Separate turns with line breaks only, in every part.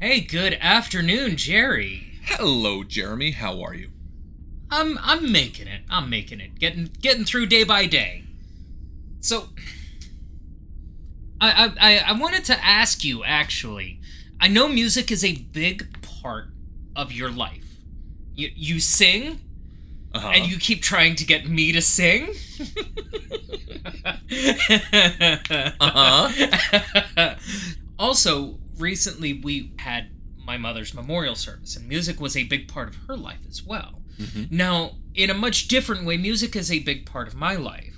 Hey, good afternoon, Jerry.
Hello, Jeremy. How are you?
I'm I'm making it. I'm making it. Getting getting through day by day. So I I I wanted to ask you actually. I know music is a big part of your life. You you sing
Uh-huh.
and you keep trying to get me to sing?
Uh-huh.
also, recently we had my mother's memorial service, and music was a big part of her life as well.
Mhm.
Now, in a much different way, music is a big part of my life,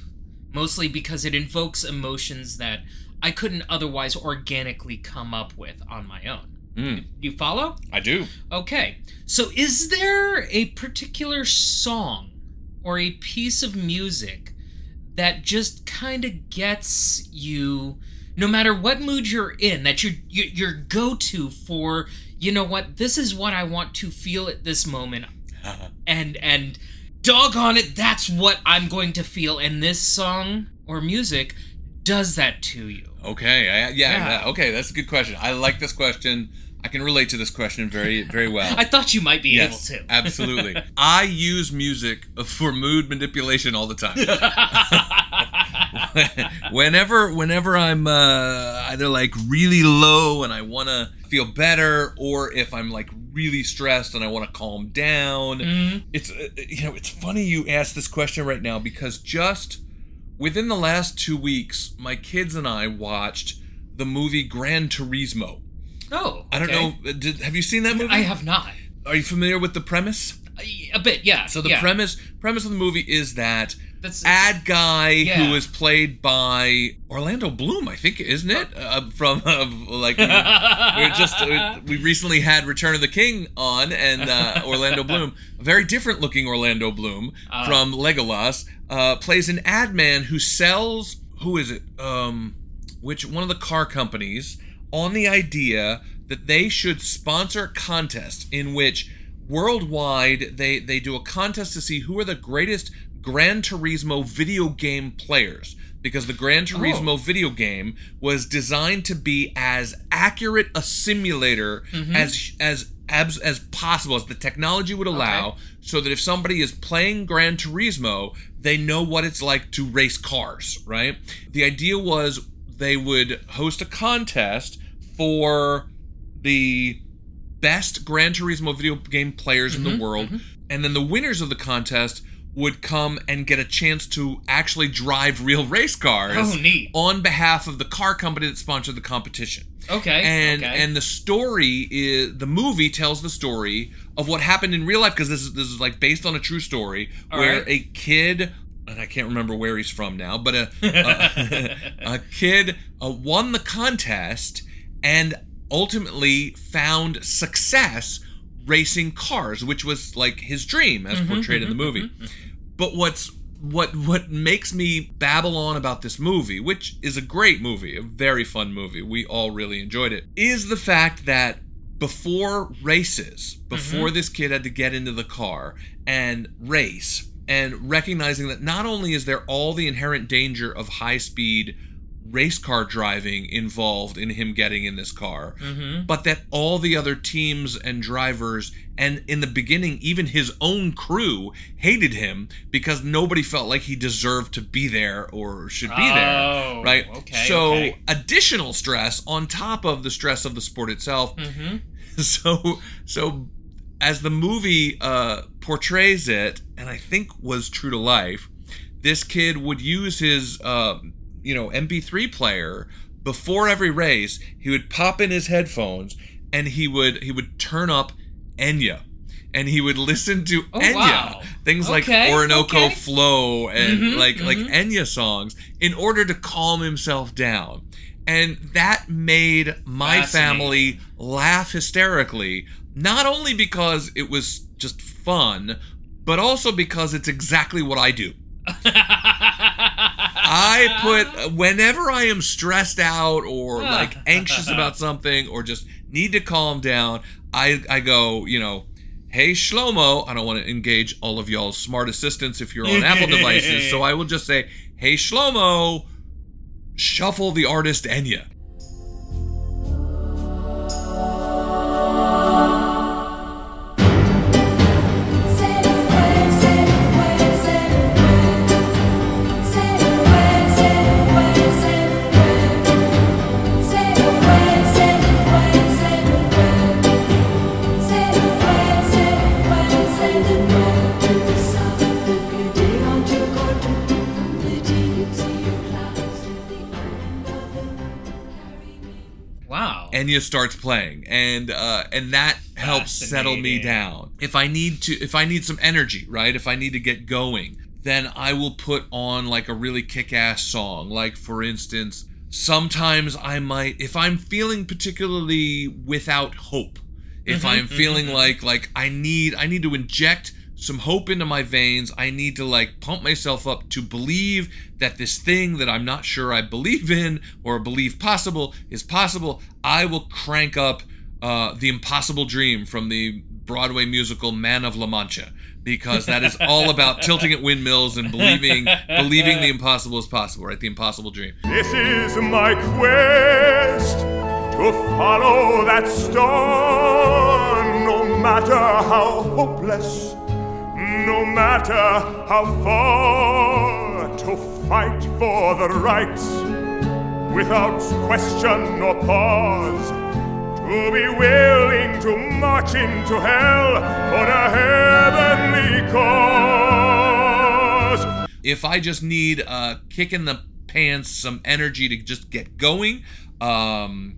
mostly because it invokes emotions that I couldn't otherwise organically come up with on my own.
Mm,
You follow?
I do.
Okay. So is there a particular song or a piece of music that just kind of gets you no matter what mood you're in that your your, go-to for you know what this is what I want to feel at this moment uh-huh. and and doggone it that's what I'm going to feel and this song or music does that to you.
Okay. I, yeah,
Yeah.
yeah. Okay. That's a good question. I like this question. I can relate to this question very, very well.
I thought you might be
yes,
able to.
absolutely. I use music for mood manipulation all the time. whenever whenever I'm uh, either like really low and I want to feel better, or if I'm like really stressed and I want to calm down,
Mhm.
it's uh, you know it's funny you ask this question right now because just within the last two weeks, my kids and I watched the movie Gran Turismo.
Oh,
I don't know. uh, Did, have you seen that movie?
I have not.
Are you familiar with the premise?
A bit, yeah.
So the
yeah.
premise premise of the movie is that
That's
ad guy
Yeah.
who is played by Orlando Bloom, I think, isn't it? Uh, from uh, like we we're just uh, we recently had Return of the King on, and uh, Orlando Bloom, a very different looking Orlando Bloom
Uh.
from Legolas, uh, plays an ad man who sells who is it? Um, which one of the car companies on the idea that they should sponsor a contest in which worldwide they they do a contest to see who are the greatest Gran Turismo video game players because the Gran oh. Turismo video game was designed to be as accurate a simulator mm-hmm. as as as as possible as the technology would allow so that if somebody is playing Gran Turismo they know what it's like to race cars right? The idea was they would host a contest for the best Gran Turismo video game players in the mm-hmm. world, mm-hmm. and then the winners of the contest would come and get a chance to actually drive real race cars
Oh, neat.
on behalf of the car company that sponsored the competition.
Okay.
And
okay.
and the story is the movie tells the story of what happened in real life because this is this is like based on a true story
All
where
right.
a kid and I can't remember where he's from now, but a a, a kid uh, won the contest and ultimately found success racing cars, which was like his dream as
Mm-hmm,
portrayed in mm-hmm, the movie. Mm-hmm, mm-hmm. But what's what what makes me babble on about this movie, which is a great movie, a very fun movie, we all really enjoyed it, is the fact that before races, before this kid had to get into the car and race, and recognizing that not only is there all the inherent danger of high speed race car driving involved in him getting in this car,
Mhm.
but that all the other teams and drivers, and in the beginning, even his own crew, hated him because nobody felt like he deserved to be there or should be there.
Oh,
Right?
okay,
So,
okay.
additional stress on top of the stress of the sport itself.
Mhm.
So, so as the movie uh, portrays it, and I think was true to life, this kid would use his, uh, you know, MP3 player before every race. He would pop in his headphones and he would he would turn up Enya. And he would listen to
Oh,
Enya,
wow.
things like Orinoco
okay.
Flow and
Mhm,
like like
mhm.
Enya songs in order to calm himself down. And that made my family laugh hysterically, not only because it was just fun, but also because it's exactly what I do. I put whenever I am stressed out or like anxious about something or just need to calm down, I I go, you know, hey Shlomo, I don't want to engage all of y'all's smart assistants if you're on Apple devices, so I will just say, hey Shlomo, shuffle the artist Enya. Enya starts playing, and uh, and that helps settle me down. If I need to, if I need some energy, right? If I need to get going, then I will put on like a really kick-ass song. Like for instance, sometimes I might, if I'm feeling particularly without hope, if
Mhm,
I'm feeling
mhm,
like like I need I need to inject some hope into my veins. I need to like pump myself up to believe that this thing that I'm not sure I believe in or believe possible is possible. I will crank up uh, the Impossible Dream from the Broadway musical Man of La Mancha because that is all about tilting at windmills and believing believing the impossible is possible, right? The Impossible Dream.
This is my quest to follow that star, no matter how hopeless, no matter how far, to fight for the right without question or pause. To be willing to march into hell for a heavenly cause.
if I just need a kick in the pants, some energy to just get going, um,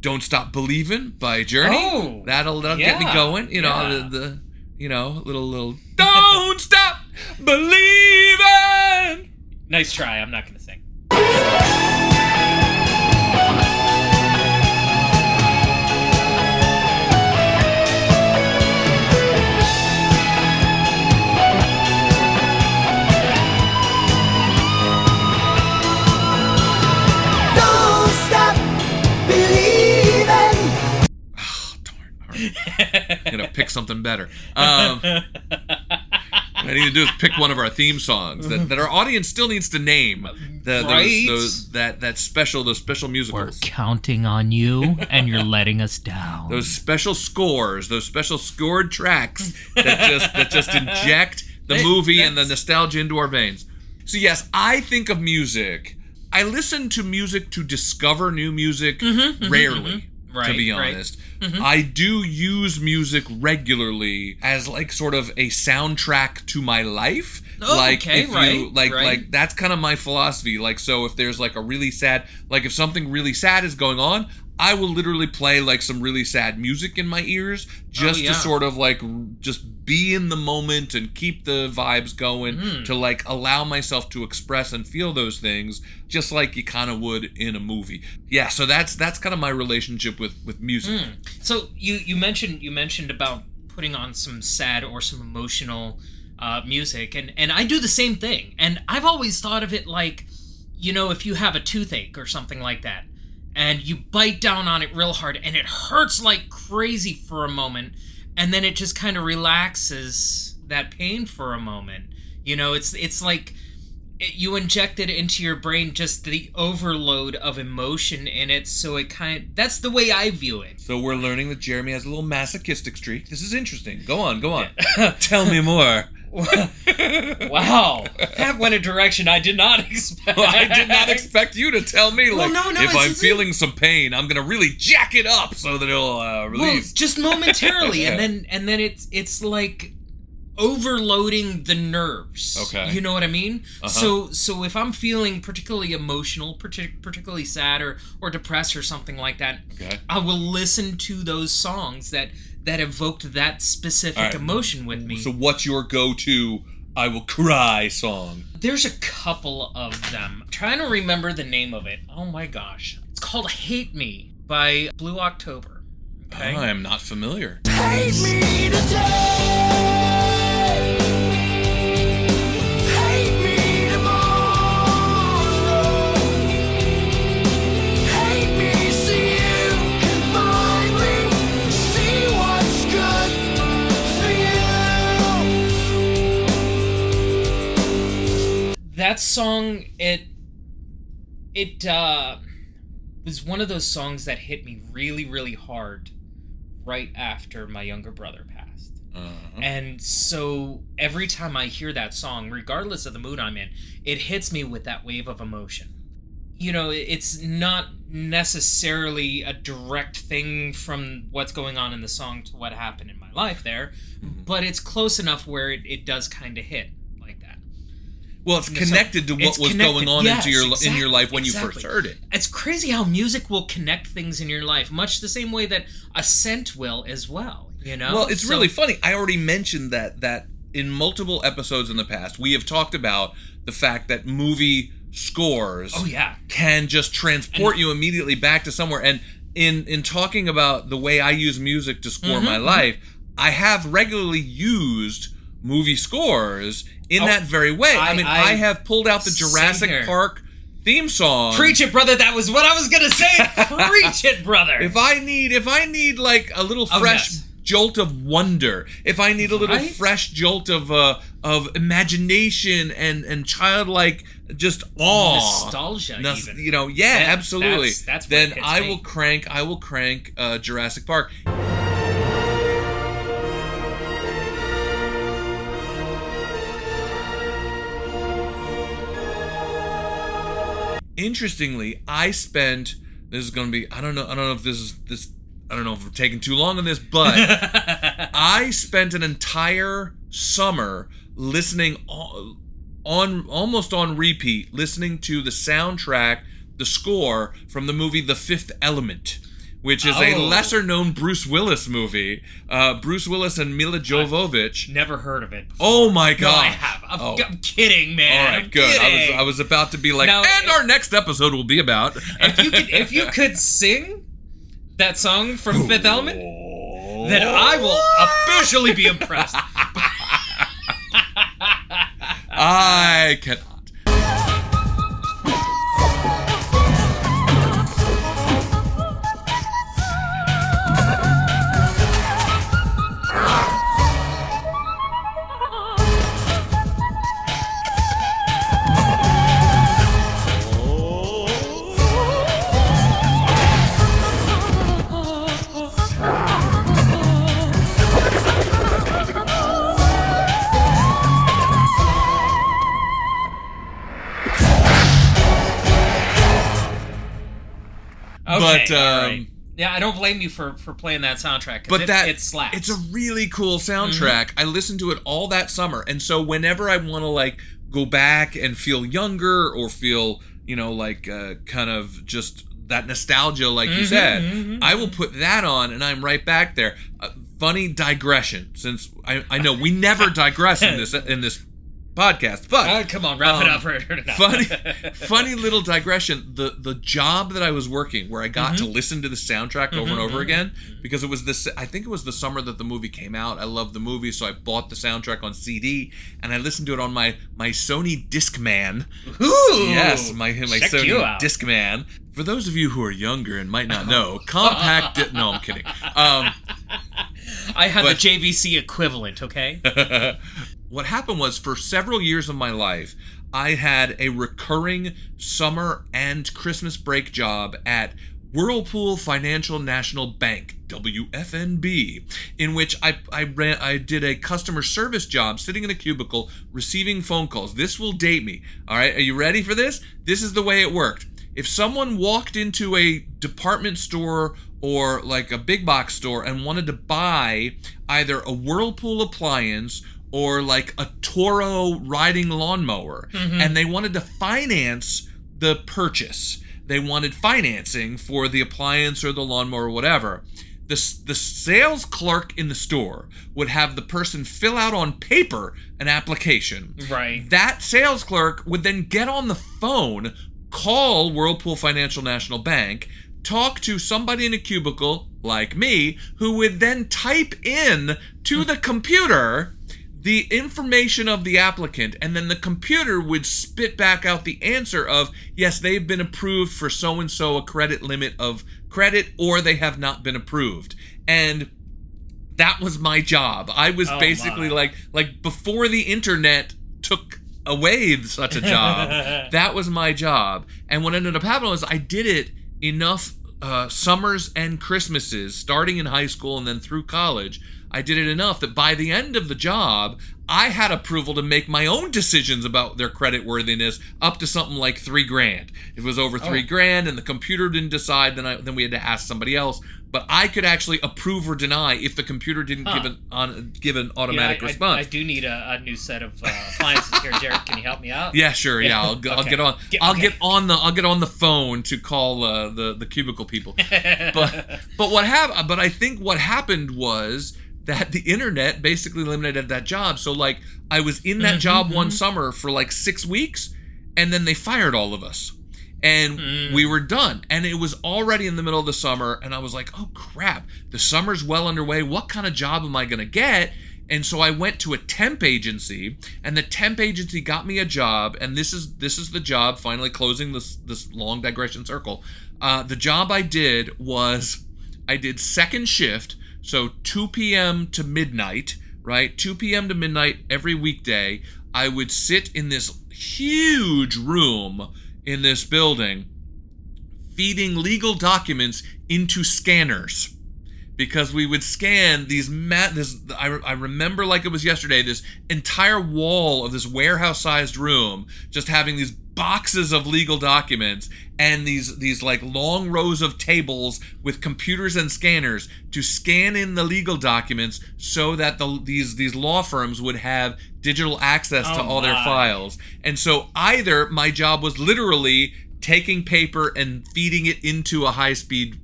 "Don't Stop Believing" by Journey.
Oh,
that'll, that'll get me going. You know
yeah.
the, the you know little little "Don't Stop Believing."
Nice try. I'm not gonna sing.
I'm gonna pick something better. Um, what I need to do is pick one of our theme songs that, that our audience still needs to name. The,
Right?
those, those, that that special those special musicals.
We're counting on you, and you're letting us down.
those special scores, those special scored tracks that just that just inject the movie and the nostalgia into our veins. So yes, I think of music. I listen to music to discover new music rarely,
Mm-hmm, Right, to
be
right.
honest. Mm-hmm. I do use music regularly as like sort of a soundtrack to my life.
Oh,
like
okay,
if you
right,
like
right.
like that's kind of my philosophy. Like so if there's like a really sad like if something really sad is going on, I will literally play like some really sad music in my ears just
Oh, yeah.
to sort of like just be in the moment and keep the vibes going
Mm.
to like allow myself to express and feel those things just like you kind of would in a movie. Yeah, so that's that's kind of my relationship with with music.
So you you mentioned you mentioned about putting on some sad or some emotional uh, music, and and I do the same thing. And I've always thought of it like, you know, if you have a toothache or something like that, and you bite down on it real hard, and it hurts like crazy for a moment, and then it just kind of relaxes that pain for a moment. You know, it's it's like it, you inject it into your brain just the overload of emotion in it so it kind of, that's the way i view it
So we're learning that Jeremy has a little masochistic streak. This is interesting. Go on, go on. Tell me more.
wow that went a direction i did not expect
I did not expect you to tell me
Well,
like
no, no,
if I'm feeling some pain, I'm gonna really jack it up so that it'll uh,
well, just momentarily and then and then it's it's like overloading the nerves
Okay.
you know what i mean
Uh-huh.
so so if i'm feeling particularly emotional partic- particularly sad or or depressed or something like that
okay.
i will listen to those songs that that evoked that specific
All right.
emotion with me
So what's your go-to "I will cry" song?
There's a couple of them. I'm trying to remember the name of it. Oh my gosh. It's called Hate Me by Blue October. Okay.
I am not familiar.
Hate me today.
That song it it uh was one of those songs that hit me really really hard right after my younger brother passed.
Uh-huh.
And so every time I hear that song, regardless of the mood I'm in, it hits me with that wave of emotion. You know, it's not necessarily a direct thing from what's going on in the song to what happened in my life there,
Mhm.
but it's close enough where it, it does kind of hit.
Well, it's connected to what
it's
was
connected-
going on
yes,
into your in your life when you first heard it.
It's crazy how music will connect things in your life, much the same way that a scent will as well. You know.
Well, it's
So-
really funny. I already mentioned that that in multiple episodes in the past, we have talked about the fact that movie scores
Oh yeah.
can just transport you immediately back to somewhere. And in in talking about the way I use music to score
Mm-hmm,
my life, I have regularly used movie scores in
Oh,
that very way. I,
I-
mean,
I-
I, have pulled out the Jurassic
here.
Park theme song.
Preach it, brother. That was what I was gonna say. Preach it, brother.
If I need if I need like a little
Oh,
fresh
yes.
jolt of wonder, if I need a little
Right?
fresh jolt of uh of imagination and and childlike just awe.
Nostalgia,
Nos-
even.
you know, yeah,
Yeah,
absolutely.
that's- that's
then I will crank I will crank uh Jurassic Park. Interestingly, I spent this is going to be I don't know I don't know if this is this I don't know if we're taking too long on this, but I spent an entire summer listening on, on almost on repeat, listening to the soundtrack, the score from the movie The Fifth Element, which is a
Oh.
lesser known Bruce Willis movie. Uh, Bruce Willis and Milla Jovovich.
Never heard of it. Before.
Oh my
No,
god!
I have. I'm,
Oh.
I'm kidding, man.
All right,
I'm
good. I was. I was about to be like,
Now,
and
if-
our next episode will be about.
if you could, if you could sing that song from Fifth Element, then I will officially be impressed.
I cannot. But, um,
right. yeah, I don't blame you for for playing that soundtrack.
but
it,
that
it slaps.
It's a really cool soundtrack. I listened to it all that summer, and so whenever I want to like go back and feel younger or feel you know like uh, kind of just that nostalgia, like you
Mhm,
said,
mhm,
I will put that on, and I'm right back there. Uh, funny digression, since I, I know we never digress in this in this podcast, but
Oh, come on, wrap it
Um,
up. it up.
funny funny little digression the the job that i was working where i got
Mm-hmm.
to listen to the soundtrack over and over again because it was this i think it was the summer that the movie came out i loved the movie so i bought the soundtrack on cd and i listened to it on my my sony discman
Ooh,
yes my my sony discman for those of you who are younger and might not know compact di- no i'm kidding um
I had
but-
the JVC equivalent. Okay.
What happened was for several years of my life i had a recurring summer and christmas break job at whirlpool financial national bank wfnb in which i i ran i did a customer service job sitting in a cubicle receiving phone calls. This will date me. All right are you ready for this? This is the way it worked. If someone walked into a department store or like a big box store and wanted to buy either a Whirlpool appliance or like a Toro riding lawnmower mm-hmm. and they wanted to finance the purchase. They wanted financing for the appliance or the lawnmower or whatever. The, the sales clerk in the store would have the person fill out on paper an application.
Right.
That sales clerk would then get on the phone, call Whirlpool Financial National Bank, talk to somebody in a cubicle like me, who would then type in to the computer the information of the applicant, and then the computer would spit back out the answer of yes, they've been approved for so and so a credit limit of credit, or they have not been approved. And that was my job. I was
Oh,
basically
my.
like like before the internet took away such a job. that was my job. And what ended up happening was I did it enough uh, summers and Christmases, starting in high school and then through college. I did it enough that by the end of the job, I had approval to make my own decisions about their credit worthiness up to something like three grand. If it was over three
Oh.
grand and the computer didn't decide, then I then we had to ask somebody else. But I could actually approve or deny if the computer didn't give an on give an automatic
I, I-
response.
I, do need a, a new set of uh, appliances here, Jared. Can you help me out?
Yeah, sure. Yeah,
Yeah,
I'll, go- I'll get on.
Get-
I'll
okay.
get on the. I'll get on the phone to call uh, the the cubicle people. but but what happened? But I think what happened was that the internet basically eliminated that job. So like I was in that job one summer for like six weeks, and then they fired all of us. And
Mm.
we were done. And it was already in the middle of the summer. And I was like, oh crap, the summer's well underway. What kind of job am I going to get? And so I went to a temp agency, and the temp agency got me a job. And this is this is the job. Finally, closing this this long digression circle. Uh, the job I did was I did second shift, so 2 p.m. to midnight, right? 2 p.m. to midnight every weekday. I would sit in this huge room in this building feeding legal documents into scanners because we would scan these mat this I, I remember like it was yesterday this entire wall of this warehouse sized room just having these boxes of legal documents and these these like long rows of tables with computers and scanners to scan in the legal documents so that the these these law firms would have digital access to
Oh
all their files. And so either my job was literally taking paper and feeding it into a high speed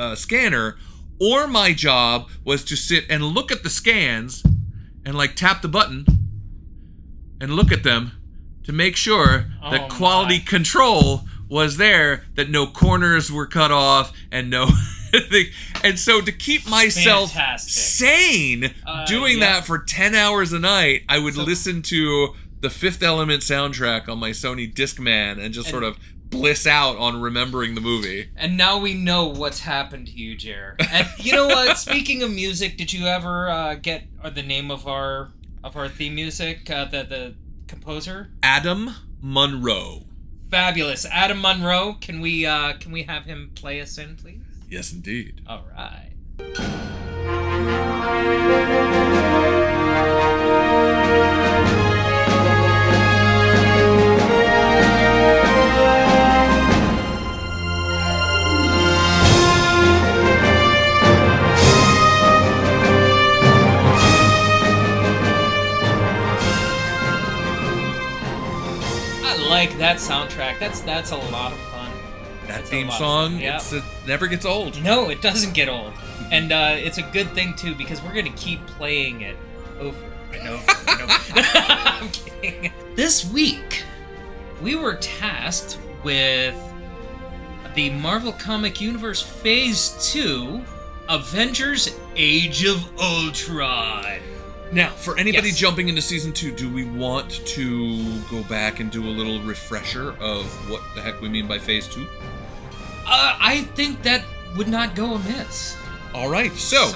uh, scanner, or my job was to sit and look at the scans and like tap the button and look at them to make sure that
Oh,
quality
my.
control was there, that no corners were cut off and no. And so to keep myself
Fantastic.
sane
Uh,
doing that for 10 hours a night, I would
So-
listen to the Fifth Element soundtrack on my Sony Discman and just
And-
sort of bliss out on remembering the movie.
And now we know what's happened to you, Jer. And you know what? Speaking of music, did you ever uh, get uh, the name of our of our theme music? Uh, the the composer.
Adam Monroe.
Fabulous, Adam Monroe. Can we uh, can we have him play us in, please?
Yes, indeed.
All right. Like that soundtrack. That's that's a lot of fun.
That
It's
theme song,
fun, yeah.
it's, it never gets old.
No, it doesn't get old, and uh, it's a good thing too because we're gonna keep playing it over and over and over. I'm kidding. This week, we were tasked with the Marvel Comic Universe Phase Two, Avengers: Age of Ultron.
Now, for anybody
Yes.
jumping into season two, do we want to go back and do a little refresher of what the heck we mean by phase two?
Uh, I think that would not go amiss.
All right, so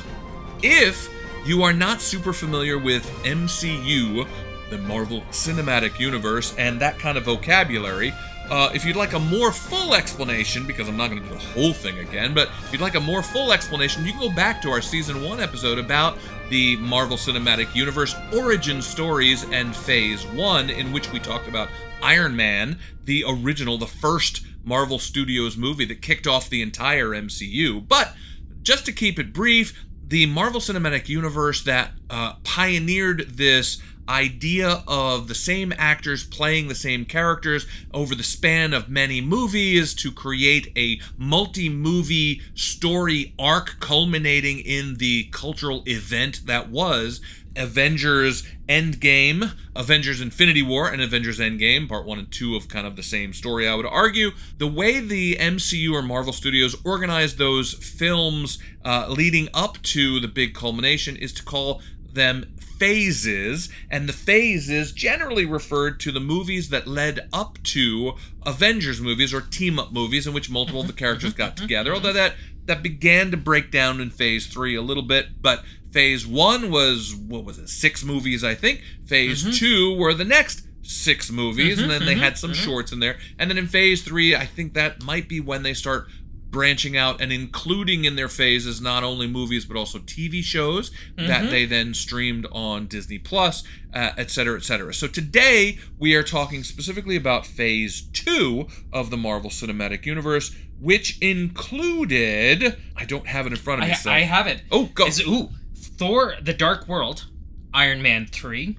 if you are not super familiar with MCU, the Marvel Cinematic Universe, and that kind of vocabulary, uh, if you'd like a more full explanation, because I'm not going to do the whole thing again, but if you'd like a more full explanation, you can go back to our season one episode about the Marvel Cinematic Universe origin stories and phase one, in which we talked about Iron Man, the original, the first Marvel Studios movie that kicked off the entire MCU. But just to keep it brief, the Marvel Cinematic Universe that uh, pioneered this idea of the same actors playing the same characters over the span of many movies to create a multi movie story arc culminating in the cultural event that was Avengers Endgame, Avengers Infinity War, and Avengers Endgame, part one and two of kind of the same story, I would argue. The way the MCU or Marvel Studios organized those films uh, leading up to the big culmination is to call them phases, and the phases generally referred to the movies that led up to Avengers movies or team up movies in which multiple of the characters got together. Although that that began to break down in phase three a little bit, but phase one was what was it, six movies, I think. Phase mm-hmm. two were the next six movies, and mm-hmm, then they had mm-hmm, some shorts in there. And then in phase three, I think that might be when they start branching out and including in their phases not only movies but also TV shows that they then streamed on Disney Plus, uh, et cetera, et cetera. So today we are talking specifically about Phase Two of the Marvel Cinematic Universe, which included I don't have it in front of
I,
me. so-
I have it.
Oh, go.
Is, ooh, Thor: The Dark World, Iron Man three,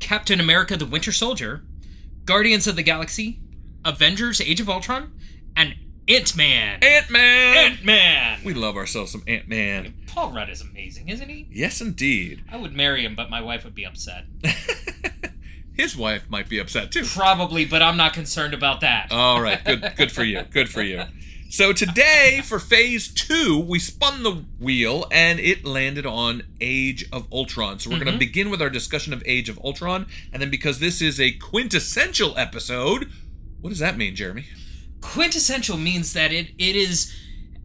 Captain America: The Winter Soldier, Guardians of the Galaxy, Avengers: Age of Ultron, and Ant Man.
Ant Man.
Ant Man.
We love ourselves some Ant Man.
Paul Rudd is amazing, isn't he?
Yes, indeed.
I would marry him, but my wife would be upset.
His wife might be upset too.
Probably, but I'm not concerned about that.
All right, good, good for you. Good for you. So today, for Phase Two, we spun the wheel and it landed on Age of Ultron. So we're going to mm-hmm. begin with our discussion of Age of Ultron, and then because this is a quintessential episode, what does that mean, Jeremy?
Quintessential means that it it is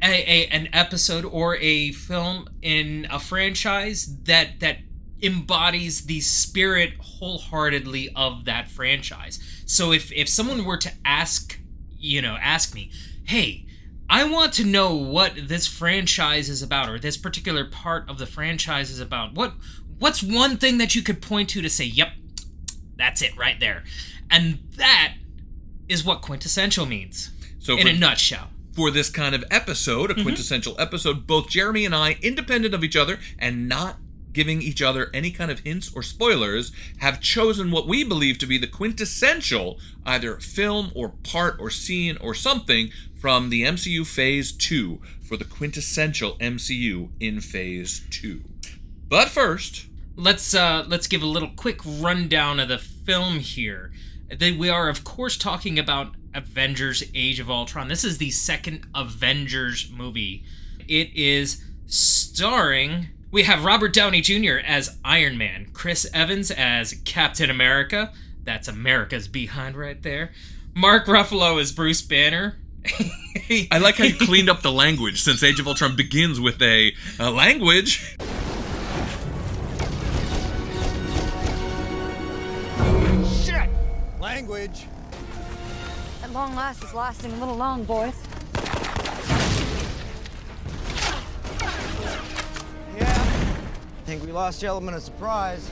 a, a an episode or a film in a franchise that that embodies the spirit wholeheartedly of that franchise. So if if someone were to ask, you know, ask me, "Hey, I want to know what this franchise is about or this particular part of the franchise is about. What what's one thing that you could point to to say, "Yep, that's it right there." And that is what quintessential means
So
in
for,
a nutshell.
for this kind of episode, a quintessential episode, both Jeremy and I, independent of each other and not giving each other any kind of hints or spoilers, have chosen what we believe to be the quintessential either film or part or scene or something from the MCU Phase 2 for the quintessential MCU in Phase 2. But first,
Let's uh let's give a little quick rundown of the film here. We are of course talking about Avengers Age of Ultron. This is the second Avengers movie. It is starring we have Robert Downey Jr. as Iron Man, Chris Evans as Captain America. That's America's behind right there. Mark Ruffalo as Bruce Banner.
I like how you cleaned up the language since Age of Ultron begins with a, a language.
Language.
At long last is lasting a little long, boys.
Yeah. I Think we lost the element of surprise.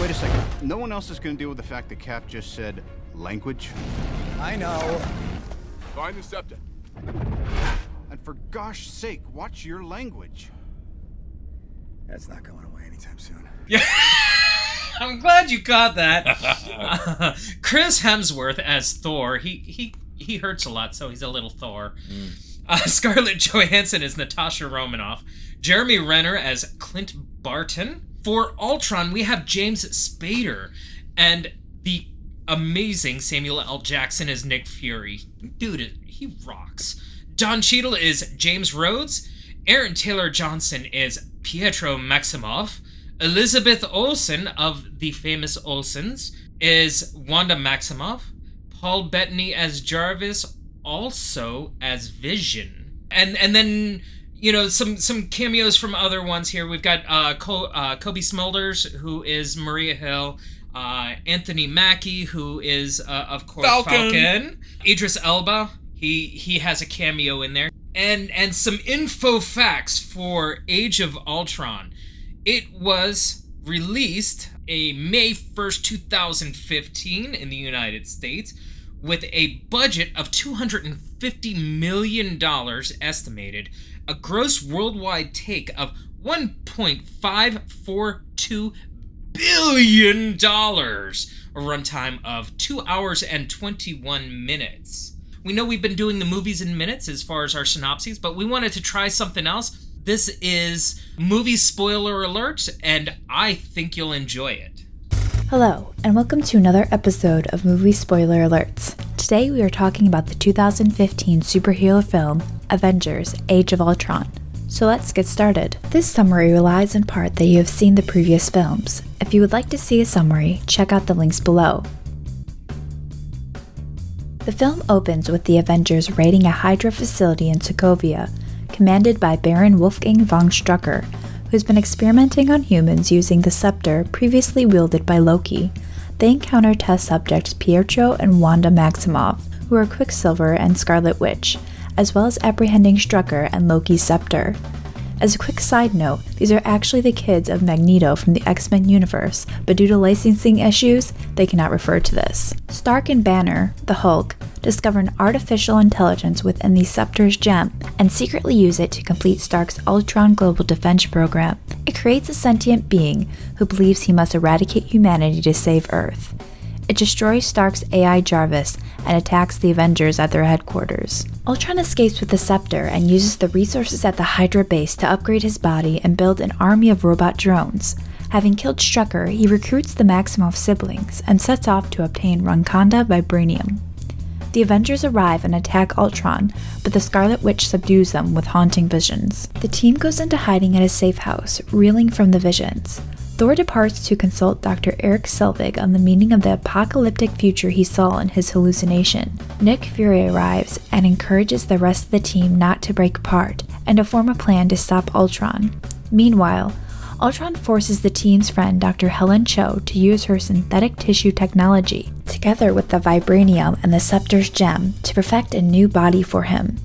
Wait a second. No one else is going to deal with the fact that Cap just said language?
I know.
Find the scepter.
And for gosh sake, watch your language.
That's not going away anytime soon.
I'm glad you got that. Chris Hemsworth as Thor. He he he hurts a lot, so he's a little Thor. Uh, Scarlett Johansson as Natasha Romanoff. Jeremy Renner as Clint Barton. For Ultron, we have James Spader and the amazing Samuel L. Jackson as Nick Fury. Dude, he rocks. Don Cheadle is James Rhodes. Aaron Taylor Johnson is Pietro Maximoff. Elizabeth Olsen of the famous Olsens is Wanda Maximoff. Paul Bettany as Jarvis, also as Vision. And and then you know some some cameos from other ones here. We've got uh, Co- uh, Cobie Smulders, who is Maria Hill. Uh, Anthony Mackie, who is uh, of course
Falcon.
Falcon. Idris Elba, he he has a cameo in there. And and some info facts for Age of Ultron. It was released a May 1st, 2015 in the United States with a budget of $250 million estimated, a gross worldwide take of $1.542 billion, a runtime of 2 hours and 21 minutes. We know we've been doing the movies in minutes as far as our synopses, but we wanted to try something else. This is movie spoiler alert, and I think you'll enjoy it.
Hello, and welcome to another episode of Movie Spoiler Alerts. Today we are talking about the 2015 superhero film Avengers Age of Ultron. So let's get started. This summary relies in part that you have seen the previous films. If you would like to see a summary, check out the links below. The film opens with the Avengers raiding a Hydra facility in Sokovia, commanded by Baron Wolfgang von Strucker, who's been experimenting on humans using the scepter previously wielded by Loki. They encounter test subjects Pietro and Wanda Maximoff, who are Quicksilver and Scarlet Witch, as well as apprehending Strucker and Loki's scepter. As a quick side note, these are actually the kids of Magneto from the X Men universe, but due to licensing issues, they cannot refer to this. Stark and Banner, the Hulk, discover an artificial intelligence within the Scepter's gem and secretly use it to complete Stark's Ultron Global Defense program. It creates a sentient being who believes he must eradicate humanity to save Earth. It destroys Stark's AI Jarvis and attacks the Avengers at their headquarters. Ultron escapes with the scepter and uses the resources at the Hydra base to upgrade his body and build an army of robot drones. Having killed Strucker, he recruits the Maximoff siblings and sets off to obtain Wakanda Vibranium. The Avengers arrive and attack Ultron, but the Scarlet Witch subdues them with haunting visions. The team goes into hiding at a safe house, reeling from the visions. Thor departs to consult Dr. Erik Selvig on the meaning of the apocalyptic future he saw in his hallucination. Nick Fury arrives and encourages the rest of the team not to break apart and to form a plan to stop Ultron. Meanwhile, Ultron forces the team's friend Dr. Helen Cho to use her synthetic tissue technology, together with the vibranium and the scepter's gem, to perfect a new body for him.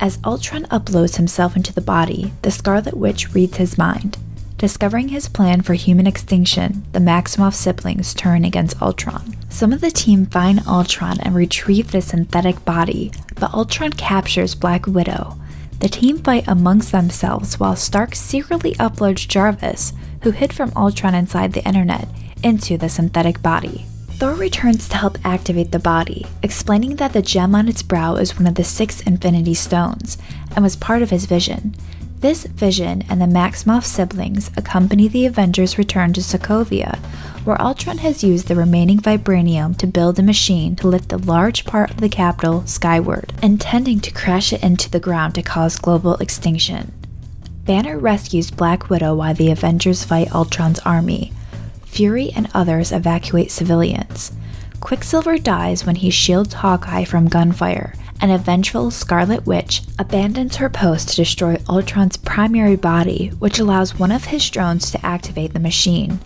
As Ultron uploads himself into the body, the Scarlet Witch reads his mind. Discovering his plan for human extinction, the Maximoff siblings turn against Ultron. Some of the team find Ultron and retrieve the synthetic body, but Ultron captures Black Widow. The team fight amongst themselves while Stark secretly uploads Jarvis, who hid from Ultron inside the internet, into the synthetic body. Thor returns to help activate the body, explaining that the gem on its brow is one of the six Infinity Stones and was part of his vision. This vision and the Maximoff siblings accompany the Avengers' return to Sokovia, where Ultron has used the remaining vibranium to build a machine to lift a large part of the capital skyward, intending to crash it into the ground to cause global extinction. Banner rescues Black Widow while the Avengers fight Ultron's army. Fury and others evacuate civilians. Quicksilver dies when he shields Hawkeye from gunfire, and a Scarlet Witch abandons her post to destroy Ultron's primary body, which allows one of his drones to activate the machine.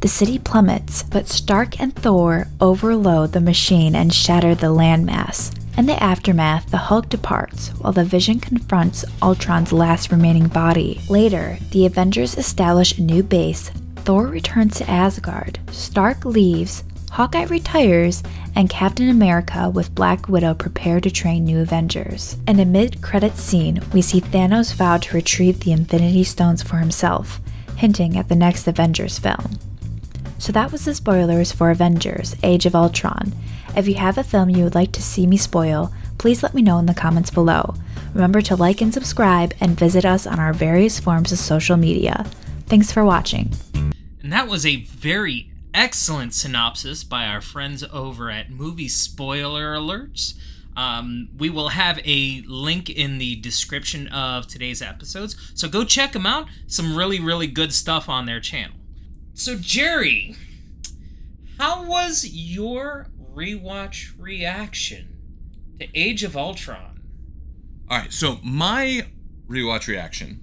The city plummets, but Stark and Thor overload the machine and shatter the landmass. In the aftermath, the Hulk departs while the Vision confronts Ultron's last remaining body. Later, the Avengers establish a new base. Thor returns to Asgard. Stark leaves, Hawkeye retires, and Captain America with Black Widow prepare to train new Avengers. In a mid credits scene, we see Thanos vow to retrieve the Infinity Stones for himself, hinting at the next Avengers film. So that was the spoilers for Avengers Age of Ultron. If you have a film you would like to see me spoil, please let me know in the comments below. Remember to like and subscribe and visit us on our various forms of social media. Thanks for watching.
And that was a very excellent synopsis by our friends over at Movie Spoiler Alerts. Um, we will have a link in the description of today's episodes, so go check them out. Some really, really good stuff on their channel. So, Jerry, how was your rewatch reaction to Age of Ultron?
All right, so my rewatch reaction,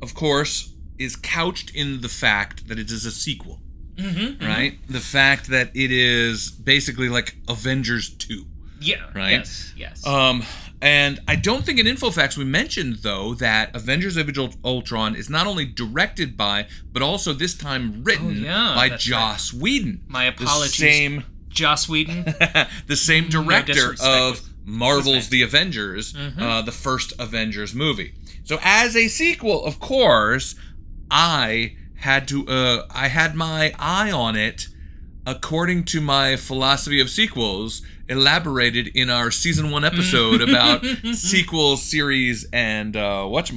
of course, is couched in the fact that it is a sequel.
Mm-hmm,
right? The fact that it is basically like Avengers 2.
Yeah.
Right?
Yes. Yes.
Um, and I don't think in InfoFacts we mentioned though that Avengers: Age of Ultron is not only directed by, but also this time written
Oh, yeah,
by Joss Whedon.
My apologies.
The same,
Joss Whedon.
the same director
disrespect
of Marvel's. The Avengers,
Mhm.
uh, the first Avengers movie. So as a sequel, of course, I had to. Uh, I had my eye on it according to my philosophy of sequels elaborated in our season one episode about sequels, series, and uh,
What
uh,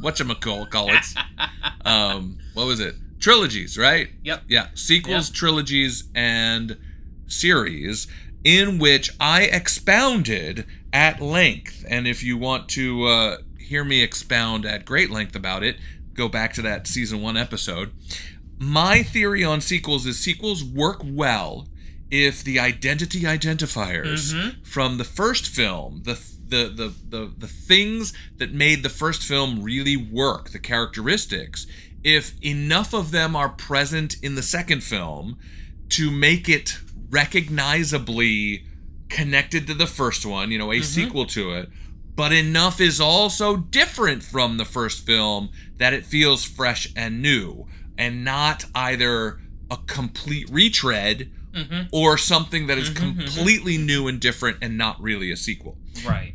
whatchamacall it. um, what was it? Trilogies, right?
Yep.
Yeah, sequels,
Yep.
trilogies, and series in which I expounded at length. And if you want to uh, hear me expound at great length about it, go back to that season one episode. My theory on sequels is sequels work well if the identity identifiers
Mhm.
from the first film, the the, the the the things that made the first film really work, the characteristics, if enough of them are present in the second film to make it recognizably connected to the first one, you know, a sequel to it, but enough is also different from the first film that it feels fresh and new and not either a complete retread mm-hmm. or something that is mm-hmm, mm-hmm. completely new and different and not really a sequel.
Right.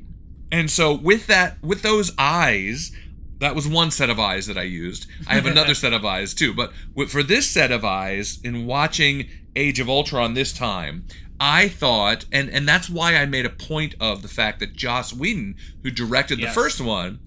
And so with that with those eyes, that was one set of eyes that I used. I have another set of eyes too, but for this set of eyes in watching Age of Ultron this time, I thought and and that's why I made a point of the fact that Joss Whedon, who directed the first one,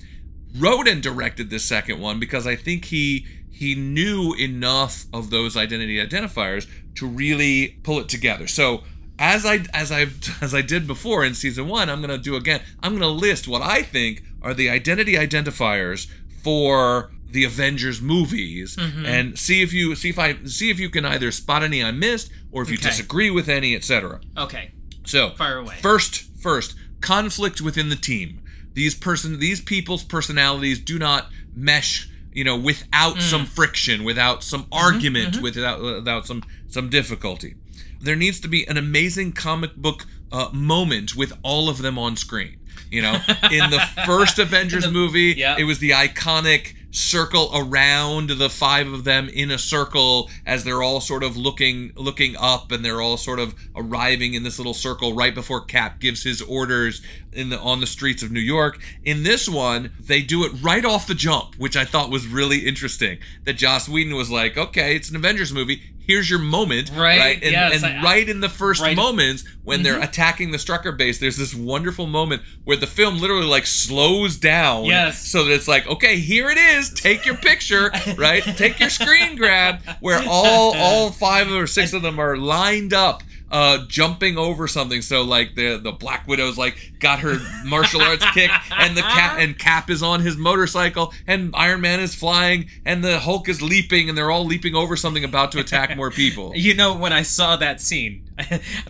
wrote and directed the second one because I think he he knew enough of those identity identifiers to really pull it together. So as I as I as I did before in season one, I'm gonna do again. I'm gonna list what I think are the identity identifiers for the Avengers movies
Mm-hmm.
and see if you see if I see if you can either spot any I missed or if you
Okay.
disagree with any, etc.
Okay.
So
Fire away.
First, first conflict within the team. These person, these people's personalities do not mesh. You know, without
Mm.
some friction, without some
Mm-hmm,
argument, without without some some difficulty. There needs to be an amazing comic book uh, moment with all of them on screen. You know, in the first Avengers movie,
yeah.
it was the iconic circle around the five of them in a circle as they're all sort of looking looking up and they're all sort of arriving in this little circle right before Cap gives his orders in the on the streets of New York. In this one, they do it right off the jump, which I thought was really interesting. That Joss Whedon was like, "Okay, it's an Avengers movie. Here's your moment."
Right,
And,
yes,
and
I-
right in the first
right-
moments when they're mm-hmm. attacking the Strucker base, there's this wonderful moment where the film literally like slows down
Yes.
so that it's like, okay, here it is. Take your picture, right? Take your screen grab, where all all five or six of them are lined up, uh, jumping over something. So like the the Black Widow's like got her martial arts kick, and the cap and Cap is on his motorcycle, and Iron Man is flying, and the Hulk is leaping, and they're all leaping over something about to attack more people.
You know, when I saw that scene,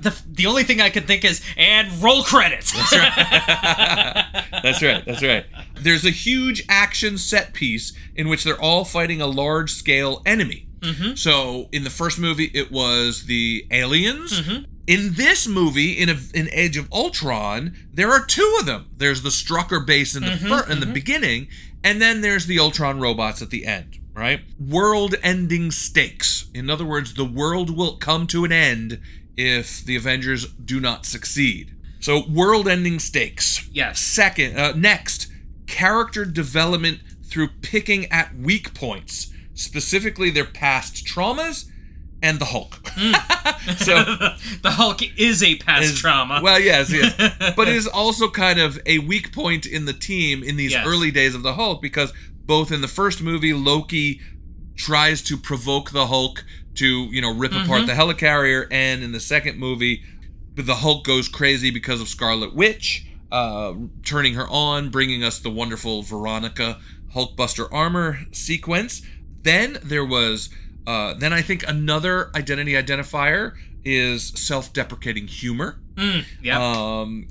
the, the only thing I could think is, and roll credits.
that's right. That's right. There's a huge action set piece in which they're all fighting a large scale enemy. Mm-hmm. So in the first movie, it was the aliens. Mm-hmm. In this movie, in a, in Age of Ultron, there are two of them. There's the Strucker base in the mm-hmm, fir- in the beginning, and then there's the Ultron robots at the end. Right? World-ending stakes. In other words, the world will come to an end if the Avengers do not succeed. So, world-ending stakes.
Yes.
Second, uh, next, character development through picking at weak points, specifically their past traumas and the Hulk. so
the Hulk is a past
is-
trauma.
Well, yes, yes, but it is also kind of a weak point in the team in these
Yes.
early days of the Hulk because both in the first movie, Loki tries to provoke the Hulk to you know rip apart the helicarrier, and in the second movie, the Hulk goes crazy because of Scarlet Witch. Uh, turning her on, bringing us the wonderful Veronica Hulkbuster armor sequence. Then there was, uh, then I think another identity identifier is self-deprecating humor.
yeah.
Um,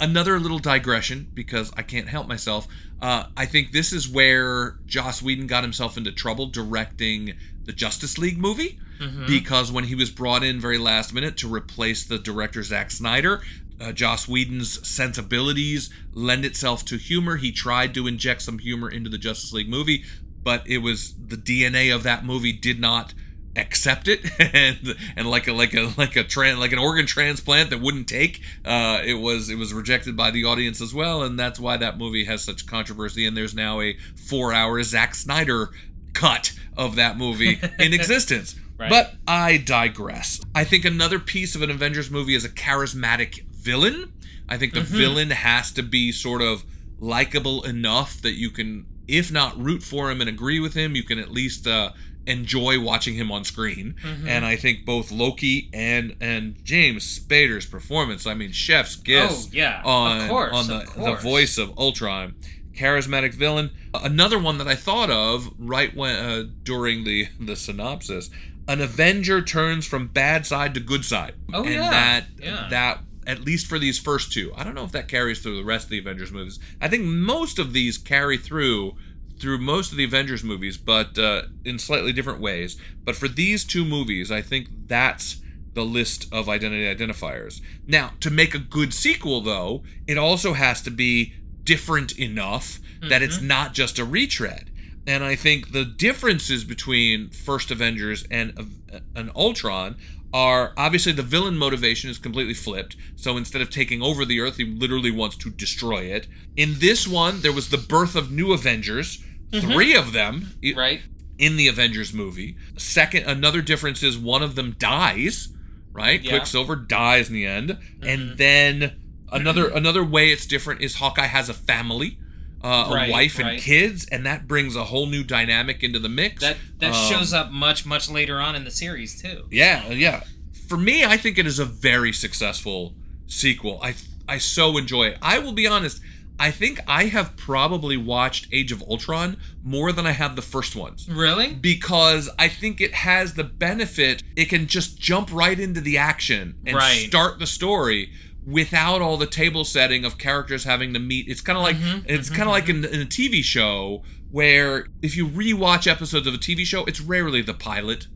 another little digression because I can't help myself. Uh, I think this is where Joss Whedon got himself into trouble directing the Justice League movie because when he was brought in very last minute to replace the director Zack Snyder, uh, Joss Whedon's sensibilities lend itself to humor. He tried to inject some humor into the Justice League movie, but it was the DNA of that movie did not accept it. And and like a like a like a tran like an organ transplant that wouldn't take uh it was it was rejected by the audience as well. And that's why that movie has such controversy. And there's now a 4 hour Zack Snyder cut of that movie in existence.
Right.
but I digress. I think another piece of an Avengers movie is a charismatic villain. I think the villain has to be sort of likable enough that you can if not root for him and agree with him you can at least uh enjoy watching him on screen. And i think both loki and and james spader's performance i mean chef's kiss
Oh, yeah,
on
course,
on the, the voice of ultron. Charismatic villain. Another one that i thought of right when uh, during the the synopsis an avenger turns from bad side to good side.
Oh,
and
yeah,
that
yeah.
that at least for these first two i don't know if that carries through the rest of the avengers movies i think most of these carry through through most of the Avengers movies, but uh, in slightly different ways. But for these two movies, I think that's the list of identity identifiers. Now, to make a good sequel, though, it also has to be different enough that it's not just a retread. And I think the differences between First Avengers and uh, an Ultron are obviously the villain motivation is completely flipped. So instead of taking over the Earth, he literally wants to destroy it. In this one, there was the birth of new Avengers, three of them
Right.
in the Avengers movie. Second, another difference is one of them dies, right?
Yeah. Mm-hmm.
Quicksilver dies in the end, and then another another way it's different is Hawkeye has a family. Uh,
Right,
a wife and
right.
kids, and that brings a whole new dynamic into the mix.
That that
Um,
shows up much much later on in the series too.
yeah, yeah. For me, I think it is a very successful sequel. I I so enjoy it. I will be honest. I think I have probably watched Age of Ultron more than I have the first ones
Really?
because I think it has the benefit it can just jump right into the action and
Right.
start the story without all the table setting of characters having to meet. It's kind of like
Mm-hmm,
it's kind of like in, in a TV show where if you rewatch episodes of a TV show, it's rarely the pilot.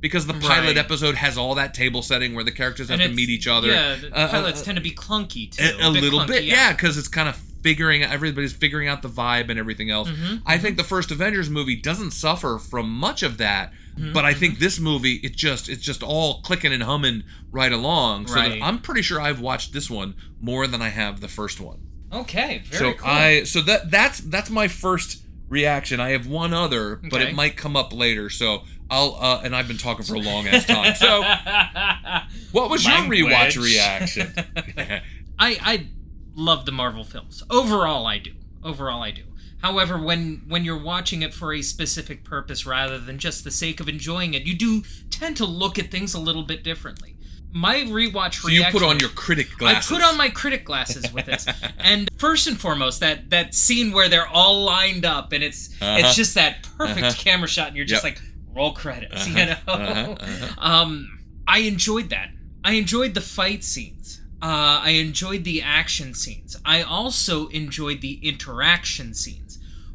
Because the pilot
Right.
episode has all that table setting where the characters have
And
to meet each other.
Yeah, the
Uh, uh,
pilots
uh,
tend to be clunky too.
a, a
bit
little
clunky,
bit yeah because it's kind of figuring everybody's figuring out the vibe and everything else
Mm-hmm,
i think the first avengers movie doesn't suffer from much of that
Mm-hmm,
but i think this movie it just it's just all clicking and humming right along so
Right.
i'm pretty sure i've watched this one more than i have the first one
Okay, very
so
cool.
i so that that's that's my first reaction i have one other but it might come up later so i'll uh and i've been talking for a long ass time so what was your rewatch reaction
I I love the Marvel films. Overall, I do. Overall, I do. However, when when you're watching it for a specific purpose rather than just the sake of enjoying it, you do tend to look at things a little bit differently. My rewatch
so you put on your critic glasses
I put on my critic glasses with this, and first and foremost, that that scene where they're all lined up, and it's
Uh-huh.
it's just that perfect camera shot, and you're just
Yep.
like roll credits, you know.
uh-huh, uh-huh.
Um, I enjoyed that. I enjoyed the fight scenes. Uh, I enjoyed the action scenes. I also enjoyed the interaction scenes.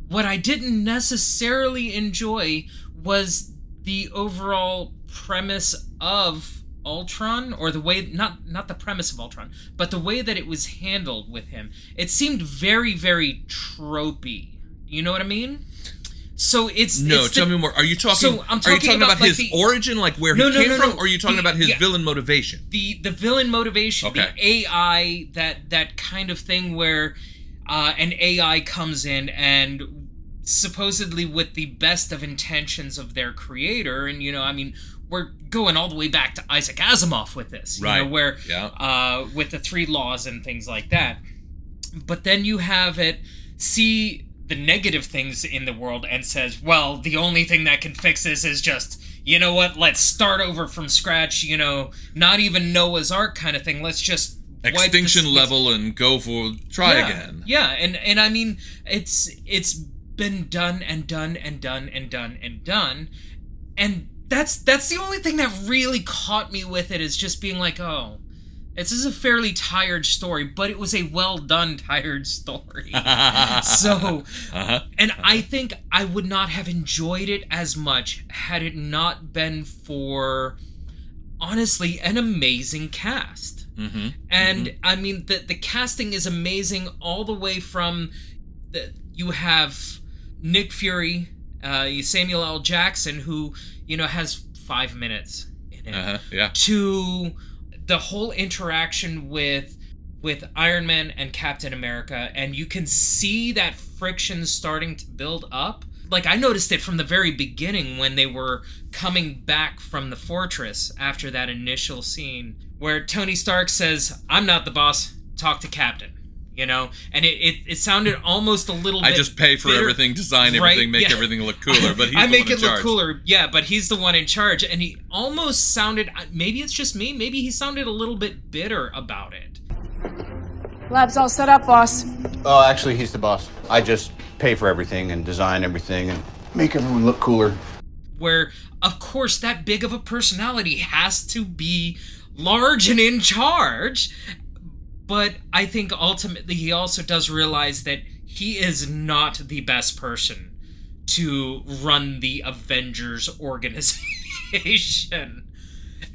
What I didn't necessarily enjoy was the overall premise of Ultron, or the way not not the premise of Ultron, but the way that it was handled with him. It seemed very very tropey. You know what I mean? So it's
No,
it's
tell
the-
me more. Are you talking?
So, I'm
are you
talking
talking about,
about, like,
his
the-
origin, like where
No,
he
no,
came
no,
from, or are you talking
The-
about his
yeah.
villain motivation?
the the villain motivation,
Okay.
the AI that that kind of thing where uh, an AI comes in and supposedly with the best of intentions of their creator, and you know, I mean, we're going all the way back to Isaac Asimov with this, you know,
Right.
where
Yeah.
uh, with the three laws and things like that. But then you have it see the negative things in the world and says, well, the only thing that can fix this is just, you know what, let's start over from scratch, you know, not even Noah's Ark kind of thing. Let's just
Extinction level and go for try
yeah,
again.
Yeah, and and I mean it's it's been done and done and done and done and done, and that's that's the only thing that really caught me with it is just being like, oh, this is a fairly tired story, but it was a well done tired story. so,
Uh-huh.
and I think I would not have enjoyed it as much had it not been for honestly an amazing cast.
Mm-hmm.
And I mean the the casting is amazing all the way from the you have Nick Fury, uh, Samuel L. Jackson, who you know has five minutes in it,
Uh-huh. Yeah.
to the whole interaction with with Iron Man and Captain America, and you can see that friction starting to build up. Like I noticed it from the very beginning when they were coming back from the fortress after that initial scene where Tony Stark says, "I'm not the boss. Talk to Captain." You know, and it, it, it sounded almost a little.
I just pay for
bitter-
everything, design
Right,
everything, make
yeah.
everything look cooler. But he's
I make it look cooler, yeah. But he's the one in charge, and he almost sounded. Maybe it's just me. Maybe he sounded a little bit bitter about it.
Lab's all set up, boss.
Oh, actually, he's the boss. I just pay for everything and design everything and make everyone look cooler.
Where, of course, that big of a personality has to be large and in charge. But I think ultimately he also does realize that he is not the best person to run the Avengers organization.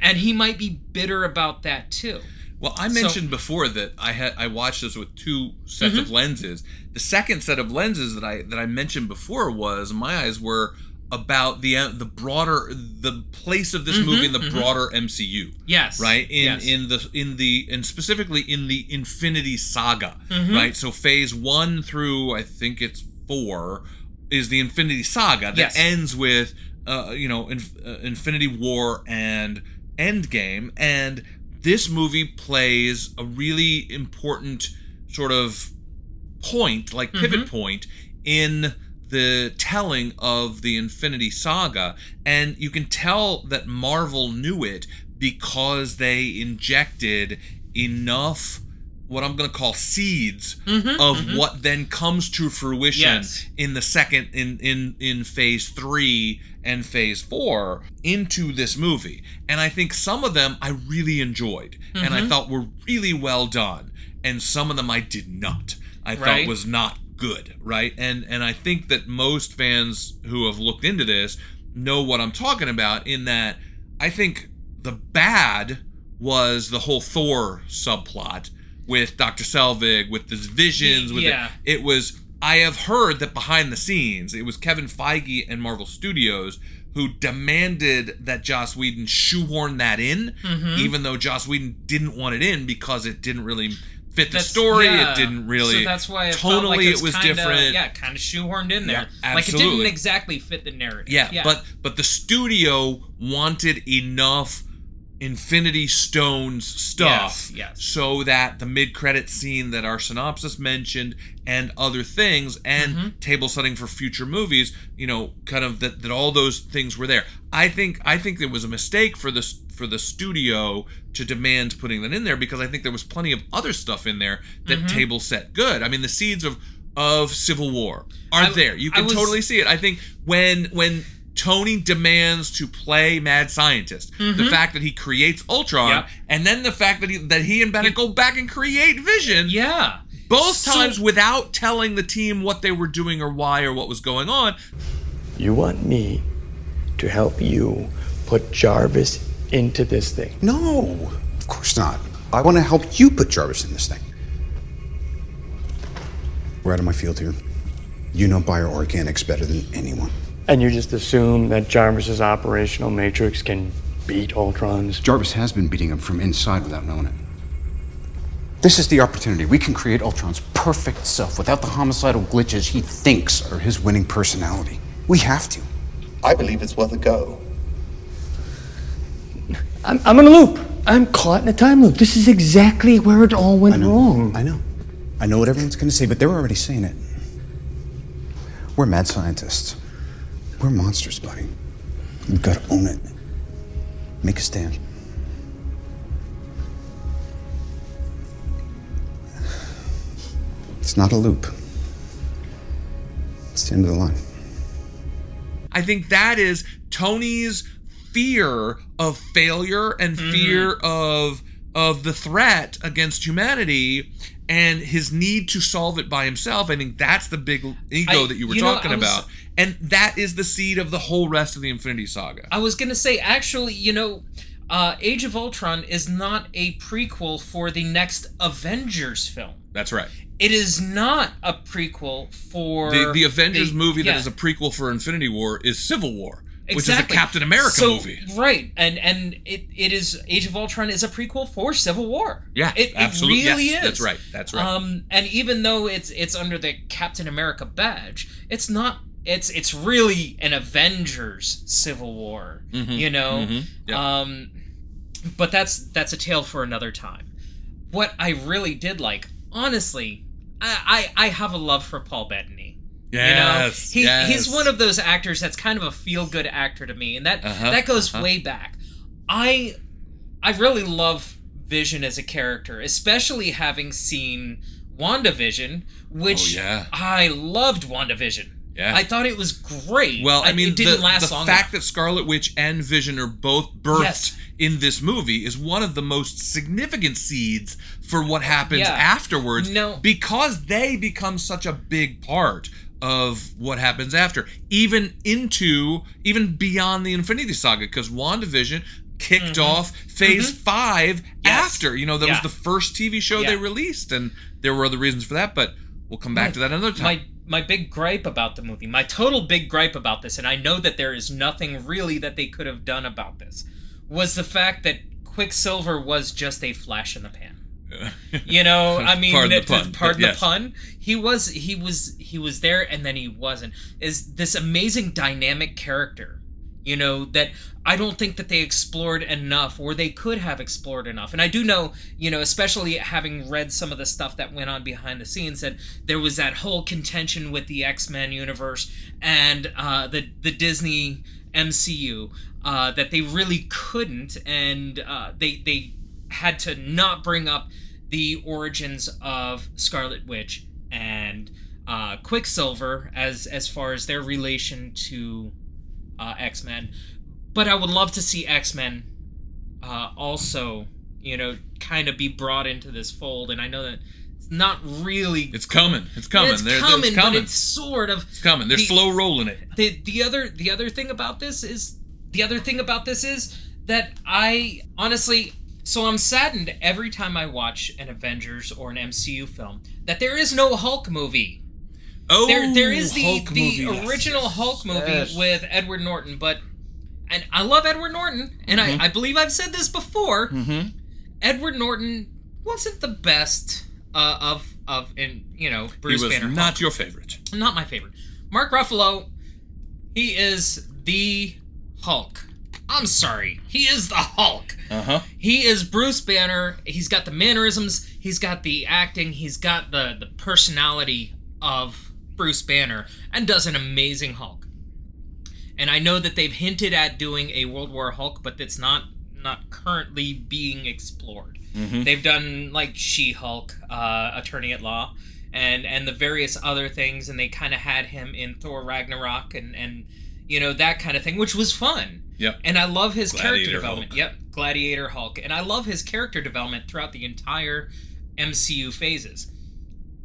and he might be bitter about that too.
Well, I
So-
mentioned before that I had I watched this with two sets
Mm-hmm.
of lenses. The second set of lenses that I that I mentioned before was my eyes were about the uh, the broader the place of this movie in the broader MCU.
Mm-hmm, Yes.
Right? In
Yes.
in the in the and specifically in the Infinity Saga,
Mm-hmm.
right? So phase 1 through I think it's 4 is the Infinity Saga that
Yes.
ends with uh, you know Inf- uh, Infinity War and Endgame, and this movie plays a really important sort of point, like pivot mm-hmm. point, in the telling of the Infinity Saga, and you can tell that Marvel knew it because they injected enough what I'm going to call seeds mm-hmm, of mm-hmm. what then comes to fruition
Yes.
in the second in in in phase 3 and phase 4 into this movie. And I think some of them I really enjoyed and I mm-hmm. thought were really well done and some of them I did not. I thought was not good, right? And and I think that most fans who have looked into this know what I'm talking about in that I think the bad was the whole Thor subplot with Dr. Selvig with his visions with
Yeah.
it. it was I have heard that behind the scenes it was Kevin Feige and Marvel Studios who demanded that Joss Whedon shoehorn that in
Mm-hmm.
even though Joss Whedon didn't want it in because it didn't really fit the
That's-
story
yeah.
it didn't really
So that's why it
tonally
felt like
it was,
kinda,
different
Yeah, kind of shoehorned in there.
Yeah,
like it didn't exactly fit the narrative.
Yeah, but but the studio wanted enough Infinity Stones stuff
Yes, yes.
so that the mid-credit scene that our synopsis mentioned and other things and
Mm-hmm.
table setting for future movies, you know, kind of that that all those things were there. I think I think it was a mistake for the for the studio to demand putting that in there because I think there was plenty of other stuff in there that
Mm-hmm.
table set good. I mean, the seeds of of Civil War are
I-
there. You can
was-
totally see it. I think when when Tony demands to play mad scientist, the mm-hmm. fact that he creates Ultron,
Yep.
and then the fact that he that he and Banner go back and create Vision,
yeah.
both
So-
times without telling the team what they were doing or why or what was going on.
You want me to help you put Jarvis into this thing?
No, of course not. I want to help you put Jarvis in this thing. We're out of my field here. You know bioorganics better than anyone.
And you just assume that Jarvis's operational matrix can beat Ultron's?
Jarvis has been beating him from inside without knowing it. This is the opportunity. We can create Ultron's perfect self without the homicidal glitches he thinks are his winning personality. We have to.
I believe it's worth a go.
I'm, I'm in a loop. I'm caught in a time loop. This is exactly where it all went
I know.
wrong.
I know. I know what everyone's going to say, but they're already saying it. We're mad scientists. We're monsters, buddy. We've got to own it. Make a stand. It's not a loop. It's the end of the line.
I think that is Tony's fear of failure and
Mm-hmm.
fear of of the threat against humanity and his need to solve it by himself. I think that's the big ego
I-
that you were
you
talking
I was-
about. And that is the seed of the whole rest of the Infinity Saga.
I was gonna say, actually, you know, uh, Age of Ultron is not a prequel for the next Avengers film.
That's right.
It is not a prequel for
The, the Avengers
the-
movie
yeah,
that is a prequel for Infinity War is Civil War, which
exactly.
is a Captain America
So-
movie.
right? And and it, it is Age of Ultron is a prequel for Civil War.
Yeah,
it,
absolutely.
It really
Yes,
is.
that's right. That's right.
Um, and even though it's it's under the Captain America badge, it's not. It's it's really an Avengers Civil War. You know.
mhm, yeah.
Um, but that's that's a tale for another time. What I really did like, honestly, I I, I have a love for Paul Bettany.
Yes,
you know, he,
yes.
he's one of those actors that's kind of a feel good actor to me, and that
Uh-huh,
that goes
uh-huh.
way back. I I really love Vision as a character, especially having seen WandaVision, which
Oh, yeah.
I loved WandaVision.
Yeah.
I thought it was great.
Well, I mean,
it didn't
the,
last
the
long
fact
enough.
that Scarlet Witch and Vision are both birthed
Yes.
in this movie is one of the most significant seeds for what happens
Yeah.
afterwards.
No.
because they become such a big part of what happens after, even into even beyond the Infinity Saga. Because WandaVision kicked off Phase Five after. You know, that
Mm-hmm. Yeah.
was the first TV show they released, and there were other reasons for that. But we'll come back
My-
to that another time.
My my big gripe about the movie, my total big gripe about this, and I know that there is nothing really that they could have done about this, was the fact that Quicksilver was just a flash in the pan. You know, I mean,
Pardon the pun,
pardon
but
the
yes.
pun. He was, he was, he was there, and then he wasn't. Is this amazing dynamic character? You know that I don't think that they explored enough, or they could have explored enough. And I do know, you know, especially having read some of the stuff that went on behind the scenes, that there was that whole contention with the X Men universe and uh, the the Disney MCU uh, that they really couldn't, and uh, they they had to not bring up the origins of Scarlet Witch and uh, Quicksilver as as far as their relation to uh, X Men. But I would love to see X Men uh, also, you know, kind of be brought into this fold. And I know that it's not really.
it's coming. It's coming.
It's
They're-
coming,
it's coming.
but it's sort of.
It's coming. They're
the-
slow rolling it.
the the other the other thing about this is the other thing about this is that I honestly so I'm saddened every time I watch an Avengers or an MCU film that there is no Hulk movie.
Oh,
there there is the
Hulk
the
movie,
original
yes,
Hulk movie
yes.
with Edward Norton, but and I love Edward Norton, and
Mhm.
I, I believe I've said this before.
Mm-hmm.
Edward Norton wasn't the best uh, of of in you know Bruce
he was
Banner.
not
Hulk.
your favorite.
Not my favorite. Mark Ruffalo, he is the Hulk. I'm sorry, he is the Hulk.
Uh huh.
He is Bruce Banner. He's got the mannerisms. He's got the acting. He's got the the personality of Bruce Banner, and does an amazing Hulk. And I know that they've hinted at doing a World War Hulk, but it's not not currently being explored.
Mhm.
They've done like She Hulk, uh, Attorney at Law, and and the various other things, and they kind of had him in Thor Ragnarok, and and you know that kind of thing, which was fun.
Yep.
And I love his character development.
Hulk.
Yep, Gladiator Hulk, and I love his character development throughout the entire MCU phases.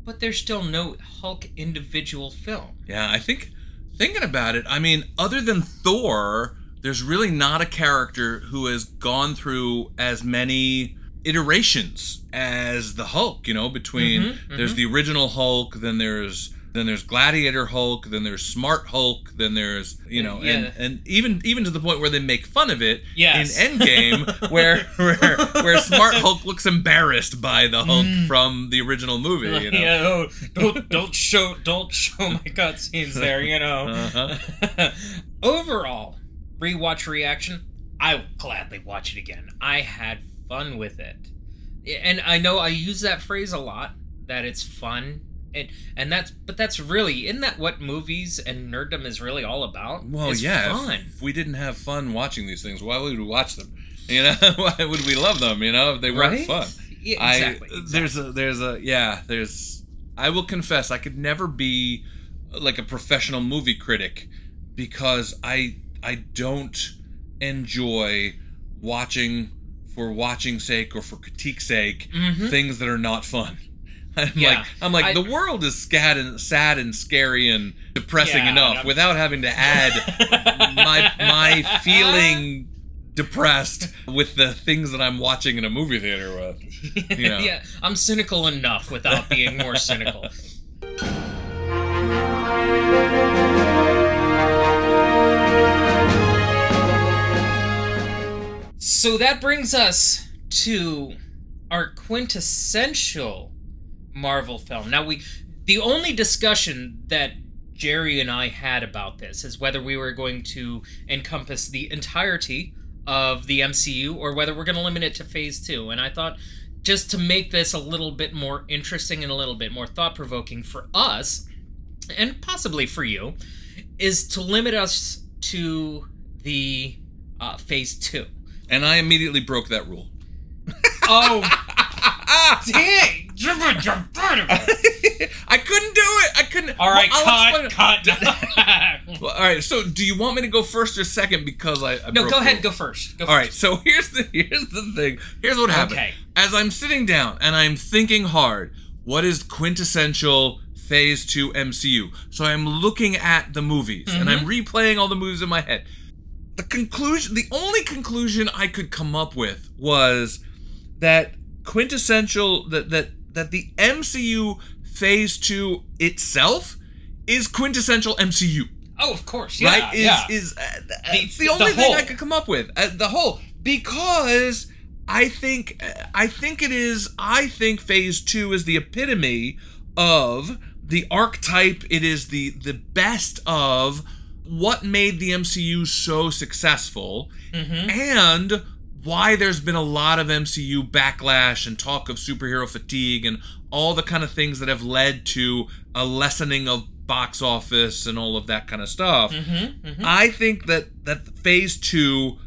But there's still no Hulk individual film.
Yeah, I think thinking about it, I mean, other than Thor, there's really not a character who has gone through as many iterations as the Hulk, you know, between
Mhm,
there's
mhm.
the original Hulk, then there's then there's Gladiator Hulk, then there's Smart Hulk, then there's you know,
Yeah.
and and even even to the point where they make fun of it
Yes.
in Endgame, where where where Smart Hulk looks embarrassed by the Hulk
Mm.
from the original movie. You know?
Yeah, oh, don't don't show don't show my cutscenes there. You know.
Uh-huh.
Overall, rewatch reaction. I will gladly watch it again. I had fun with it, and I know I use that phrase a lot. That it's fun, and and that's but that's really isn't that what movies and nerddom is really all about?
Well,
It's
yeah.
fun.
If we didn't have fun watching these things, why would we watch them? You know, why would we love them? You know, if they weren't
Right?
fun.
Yeah,
I-
exactly,
There's a there's a yeah. There's. I will confess, I could never be like a professional movie critic because I I don't enjoy watching for watching sake or for critique sake
Mhm.
things that are not fun. I'm
Yeah,
like I'm like
I-
the world is sad and sad and scary and depressing
Yeah,
enough
I'm-
without having to add my my feeling depressed with the things that I'm watching in a movie theater with. You know.
yeah, I'm cynical enough without being more cynical. So that brings us to our quintessential Marvel film. Now we the only discussion that Jerry and I had about this is whether we were going to encompass the entirety of the MCU or whether we're going to limit it to phase 2. And I thought just to make this a little bit more interesting and a little bit more thought provoking for us and possibly for you is to limit us to the uh, phase 2.
And I immediately broke that rule.
Oh, dang!
I couldn't do it. I couldn't.
All right,
Well, I'll
cut, cut.
Well, all right. So, do you want me to go first or second? Because I, I
no,
broke
go
the
ahead.
rule?
Go first. Go
All right.
first.
So here's the here's the thing. Here's what happened.
Okay.
As I'm sitting down and I'm thinking hard, what is quintessential Phase Two MCU? So I'm looking at the movies and I'm
Mm-hmm.
replaying all the movies in my head. the conclusion, the only conclusion I could come up with was that quintessential that that that the MCU Phase Two itself is quintessential MCU.
Oh, of course, yeah,
right? Is
yeah.
is uh,
The-
it's the
the
only thing. I could come up with. Uh, the whole because I think I think it is. I think Phase Two is the epitome of the archetype. It is the the best of what made the MCU so successful, and why there's been a lot of MCU backlash and talk of superhero fatigue and all the kind of things that have led to a lessening of box office and all of that kind of stuff.
Mm-hmm,
I think that that Phase Two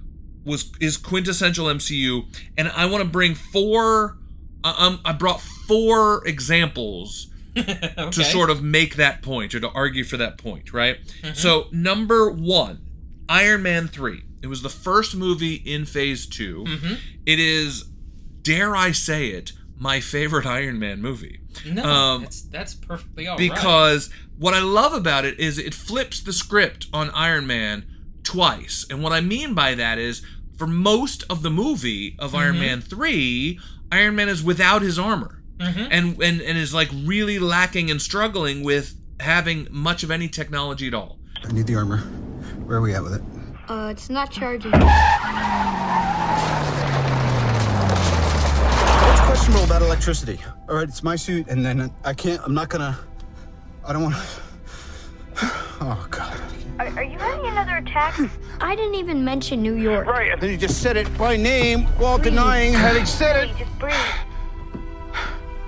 was is quintessential MCU, and I want to bring four. Um, I brought four examples to sort of make that point or to argue for that point, right?
Mm-hmm.
So number one, Iron Man three. It was the first movie in Phase 2
Mm-hmm.
It is, dare I say it, my favorite Iron Man movie.
No,
Um,
that's that's perfectly all right.
because what I love about it is it flips the script on Iron Man twice. And what I mean by that is for most of the movie of Iron
Mhm.
Man 3, Iron Man is without his armor.
Mhm.
And, and and is like really lacking and struggling with having much of any technology at all.
I need the armor. Where are we at with it?
Uh, it's not charging.
What's questionable about electricity? All right, it's my suit, and then I can't. I'm not gonna. I don't want to. Oh God.
Are, are you having another attack? I didn't even mention New York.
Right, and then you just said it by name while denying having said it.
Just breathe.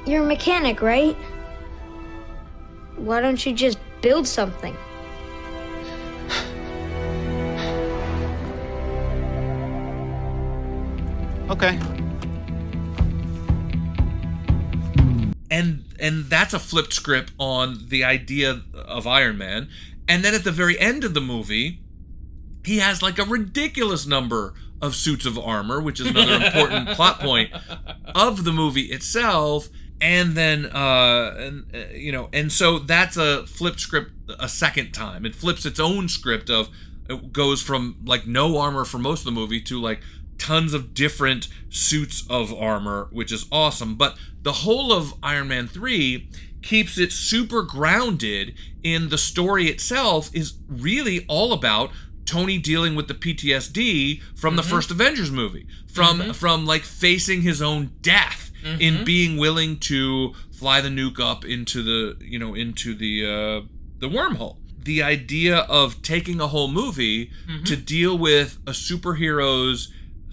You're a mechanic, right? Why don't you just build something?
Okay.
and and that's a flipped script on the idea of Iron Man. And then at the very end of the movie, he has like a ridiculous number of suits of armor, which is another important plot point of the movie itself. And then, uh, and uh, you know, and so that's a flipped script a second time. It flips its own script of it goes from like no armor for most of the movie to like tons of different suits of armor, which is awesome. But the whole of Iron Man 3 keeps it super grounded in the story itself is really all about Tony dealing with the PTSD from the
Mhm.
first Avengers movie. From
Mhm.
from like facing his own death in
Mhm.
being willing to fly the nuke up into the, you know, into the uh the wormhole. The idea of taking a whole movie
Mhm.
to deal with a superhero's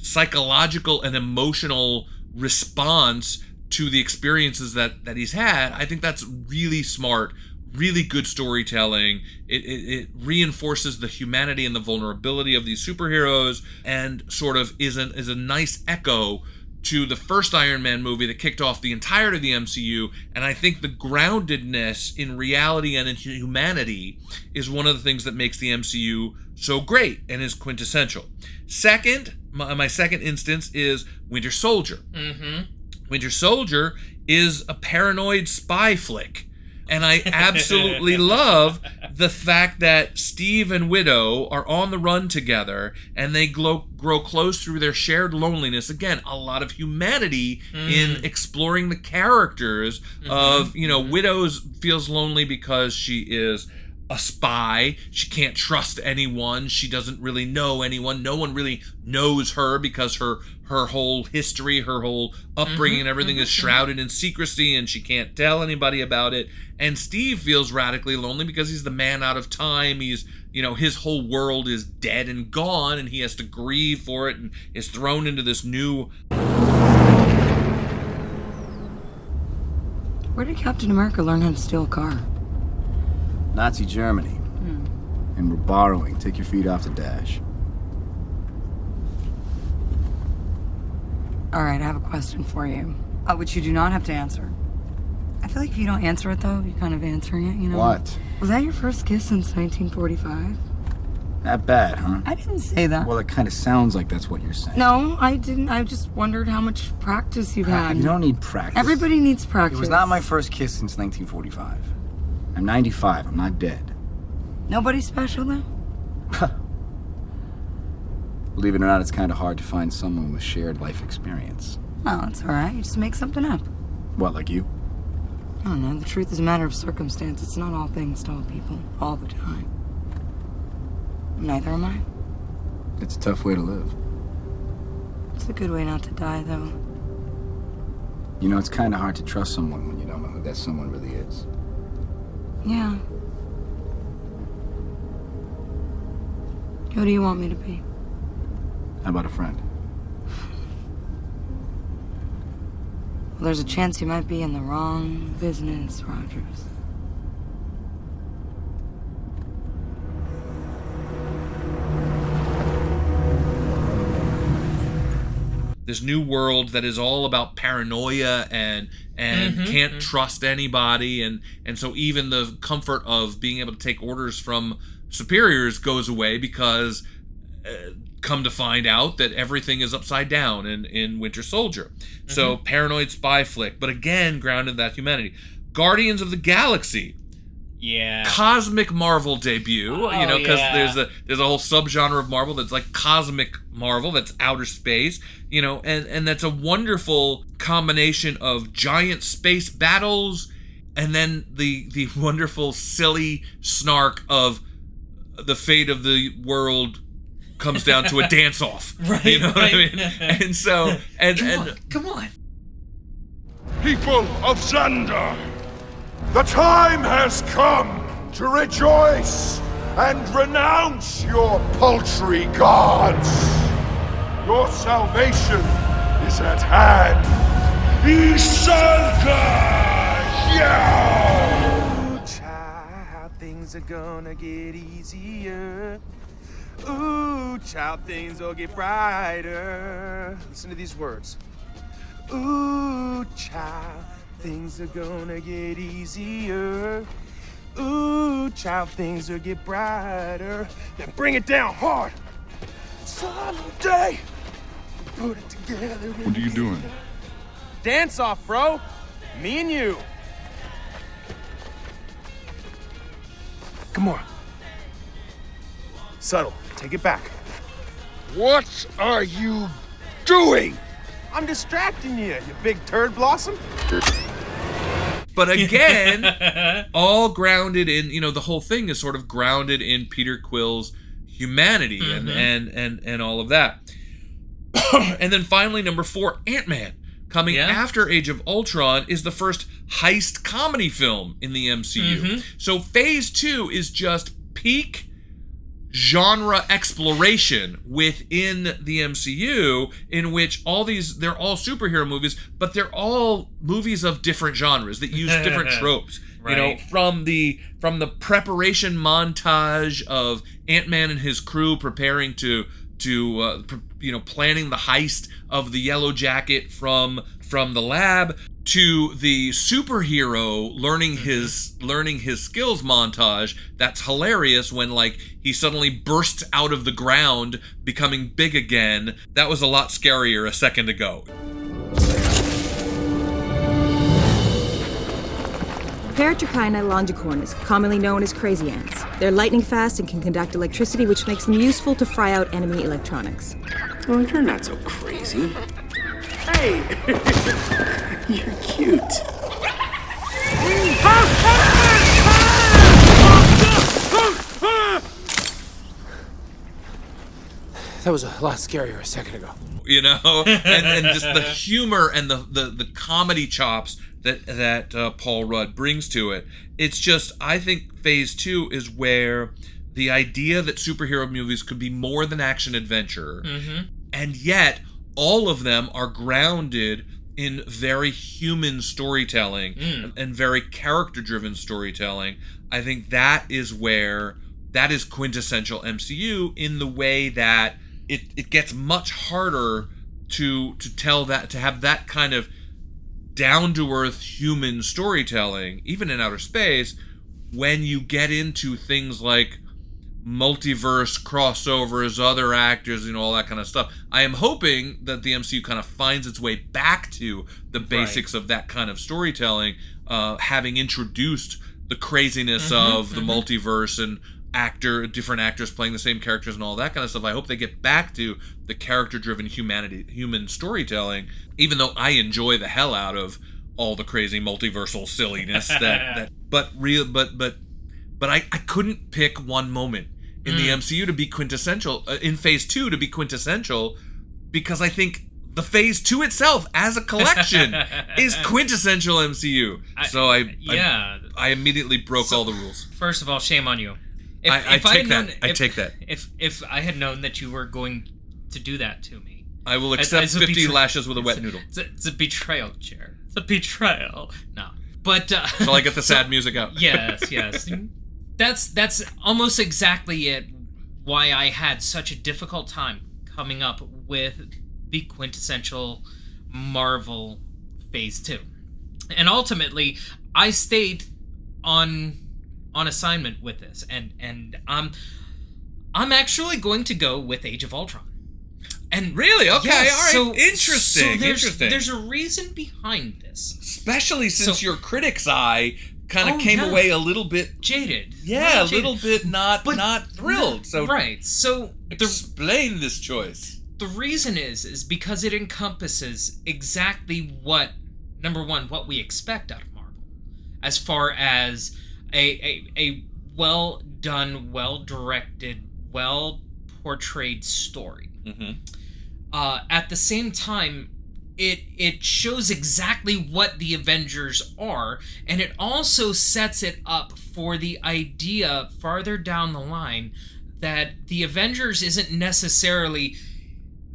psychological and emotional response to the experiences that that he's had i think that's really smart really good storytelling it, it, it reinforces the humanity and the vulnerability of these superheroes and sort of is an is a nice echo to the first Iron Man movie that kicked off the entirety of the MCU, and I think the groundedness in reality and in humanity is one of the things that makes the MCU so great and is quintessential. Second, my, my second instance is Winter Soldier.
Mm-hmm.
Winter Soldier is a paranoid spy flick. And I absolutely love the fact that Steve and Widow are on the run together and they glow, grow close through their shared loneliness. Again, a lot of humanity in
Mm.
exploring the characters of, you know, Widow's feels lonely because she is a spy. She can't trust anyone. She doesn't really know anyone. No one really knows her because her her whole history, her whole mm-hmm, upbringing, and everything mm-hmm, is mm-hmm. shrouded in secrecy, and she can't tell anybody about it. And Steve feels radically lonely because he's the man out of time. He's you know his whole world is dead and gone, and he has to grieve for it, and is thrown into this new
Where did Captain America learn how to steal a car?
Nazi Germany. And we're borrowing. Take your feet off the dash.
All right, I have a question for you, uh, which you do not have to answer. I feel like if you don't answer it, though, you're kind of answering it, you know?
What?
Was that your first kiss since 1945?
That bad, huh?
I didn't say that.
Well, it kind of sounds like that's what you're saying.
No, I didn't. I just wondered how much practice you've had.
You don't need practice.
Everybody needs practice.
It was not my first kiss since 1945. I'm 95. I'm not dead.
Nobody special, though?
Believe it or not, it's kind of hard to find someone with shared life experience.
Oh, it's all right. You just make something up.
What, like you?
I don't know. The truth is a matter of circumstance. It's not all things to all people all the time. Neither am I.
It's a tough way to live.
It's a good way not to die, though.
You know, it's kind of hard to trust someone when you don't know who that someone really is.
Yeah. Who do you want me to be?
How about a friend?
Well, there's a chance you might be in the wrong business, Rogers.
This new world that is all about paranoia and and
Mhm,
can't
mhm.
trust anybody and and so even the comfort of being able to take orders from superiors goes away because uh, come to find out that everything is upside down in in Winter Soldier. So paranoid spy flick, but again grounded in that humanity. Guardians of the Galaxy
Yeah.
cosmic Marvel debut.
Oh,
you know, because
yeah.
there's a there's a whole subgenre of Marvel that's like cosmic Marvel, that's outer space. You know, and and that's a wonderful combination of giant space battles, and then the the wonderful silly snark of the fate of the world comes down to a dance off.
Right,
You know what I mean? And so and
Come
and
on, come on.
People of Xandar, the time has come to rejoice and renounce your paltry gods. Your salvation is at hand. Isalka! Yeah!
Child, things are gonna get easier. Ooh, child, things will get brighter. Listen to these words. Ooh, child, things are gonna get easier. Ooh, child, things will get brighter. Then bring it down hard. Someday, put it together.
What are you doing?
Dance off, bro. Me and you. Come on. Subtle. Take it back.
What are you doing?
I'm distracting you, you big turd blossom.
But again, all grounded in you know the whole thing is sort of grounded in Peter Quill's humanity and
Mhm.
and and and all of that. and then finally, number four, Ant Man, coming
Yeah.
after Age of Ultron, is the first heist comedy film in the MCU.
Mhm.
So Phase Two is just peak genre exploration within the MCU in which all these they're all superhero movies but they're all movies of different genres that use different tropes. You know from the from the preparation montage of Ant-Man and his crew preparing to to uh, you know planning the heist of the yellow jacket from from the lab to the superhero learning mm-hmm. his learning his skills montage that's hilarious when like he suddenly bursts out of the ground becoming big again that was a lot scarier a second ago
Paratrechina longicornis, commonly known as crazy ants. They're lightning fast and can conduct electricity, which makes them useful to fry out enemy electronics.
Oh, well, you're not so crazy. Hey! you're cute.
That was a lot scarier a second ago.
you know and, and just the humor and the, the the comedy chops that that uh, paul rudd brings to it it's just i think phase two is where the idea that superhero movies could be more than action adventure
Mhm.
and yet all of them are grounded in very human storytelling
Mm.
and very character driven storytelling i think that is where that is quintessential mcu in the way that it, it gets much harder to to tell that to have that kind of down to earth human storytelling even in outer space when you get into things like multiverse crossovers, other actors, you know, all that kind of stuff. I am hoping that the MCU kind of finds its way back to the basics of that kind of storytelling, uh, having introduced the craziness
Mhm,
of the
mhm.
multiverse and actor, different actors playing the same characters and all that kind of stuff. I hope they get back to the character-driven humanity, human storytelling. Even though I enjoy the hell out of all the crazy multiversal silliness that, that but real, but but but I I couldn't pick one moment in the
Mm.
MCU to be quintessential uh, in Phase Two to be quintessential because I think the Phase Two itself as a collection is quintessential MCU. So I, I-
yeah.
I, immediately broke
So-
all the rules.
First of all, shame on you. If,
I- I
if
take
had
that.
known-
I take that.
If if I had known that you were going to do that to me,
I will accept
as a
50
betray-
lashes with a wet noodle.
It's a, it's a betrayal, chair. It's a betrayal. No, but uh,
Shall I get the sad music out?
yes, yes. That's that's almost exactly it. Why I had such a difficult time coming up with the quintessential Marvel Phase Two, and ultimately I stayed on on assignment with this, and and um, I'm actually going to go with Age of Ultron. And
Really? Okay,
Yeah,
all right.
so-
Interesting,
So there's,
interesting.
There's a reason behind this.
Especially since
So-
your critic's eye kind of
Oh,
came
yeah.
away a little bit
jaded.
Yeah, a
Jaded.
little bit not not thrilled. So
right. So the
explain this choice.
the reason is is because it encompasses exactly what number one what we expect out of Marvel, as far as a a, a well done, well directed, well portrayed story.
Mm-hmm.
Uh, at the same time, it it shows exactly what the Avengers are, and it also sets it up for the idea farther down the line that the Avengers isn't necessarily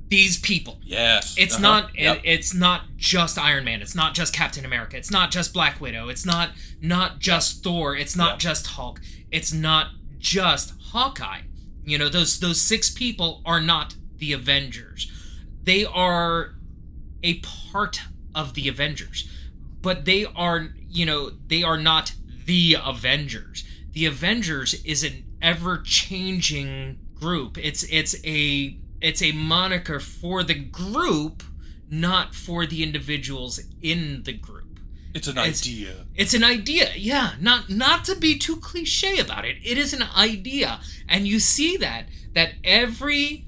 these people.
Yes.
It's
Uh-huh.
not.
Yep.
It, it's not just Iron Man. It's not just Captain America. It's not just Black Widow. It's not not just Thor. It's not just Hulk. It's not just Hawkeye. You know those those six people are not the Avengers. They are a part of the Avengers, but they are you know they are not the Avengers. The Avengers is an ever changing group. It's it's a it's a moniker for the group, not for the individuals in the group.
It's an
It's-
idea.
It's an idea, yeah. Not not to be too cliche about it. It is an idea, and you see that that every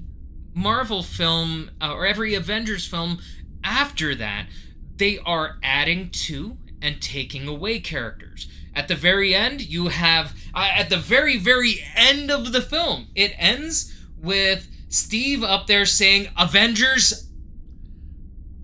Marvel film uh, or every Avengers film after that, they are adding to and taking away characters. At the very end, you have uh, at the very very end of the film, it ends with Steve up there saying Avengers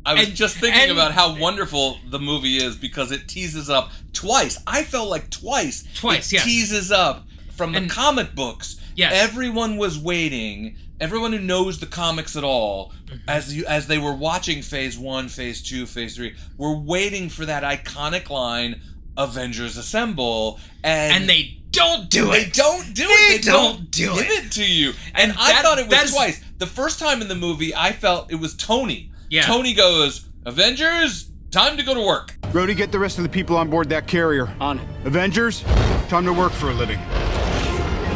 I was
And-
just thinking
and-
about how wonderful the movie is because it teases up twice. I felt like twice.
Twice,
it
yes.
teases up from the
And-
comic books.
Yes.
Everyone was waiting. Everyone who knows the comics at all,
Mm-hmm.
as you as they were watching Phase One, Phase Two, Phase Three, were waiting for that iconic line, "Avengers Assemble," and
and they don't do it.
they
it.
don't do
They
it. They
don't
don't,
do
give
it.
it to you. And,
And
I
that-
thought it was twice. The first time in the movie, I felt it was Tony.
Yeah.
Tony goes, "Avengers, time to go to work."
Rhodey, get the rest of the people on board that carrier.
On it.
Avengers, time to work for a living.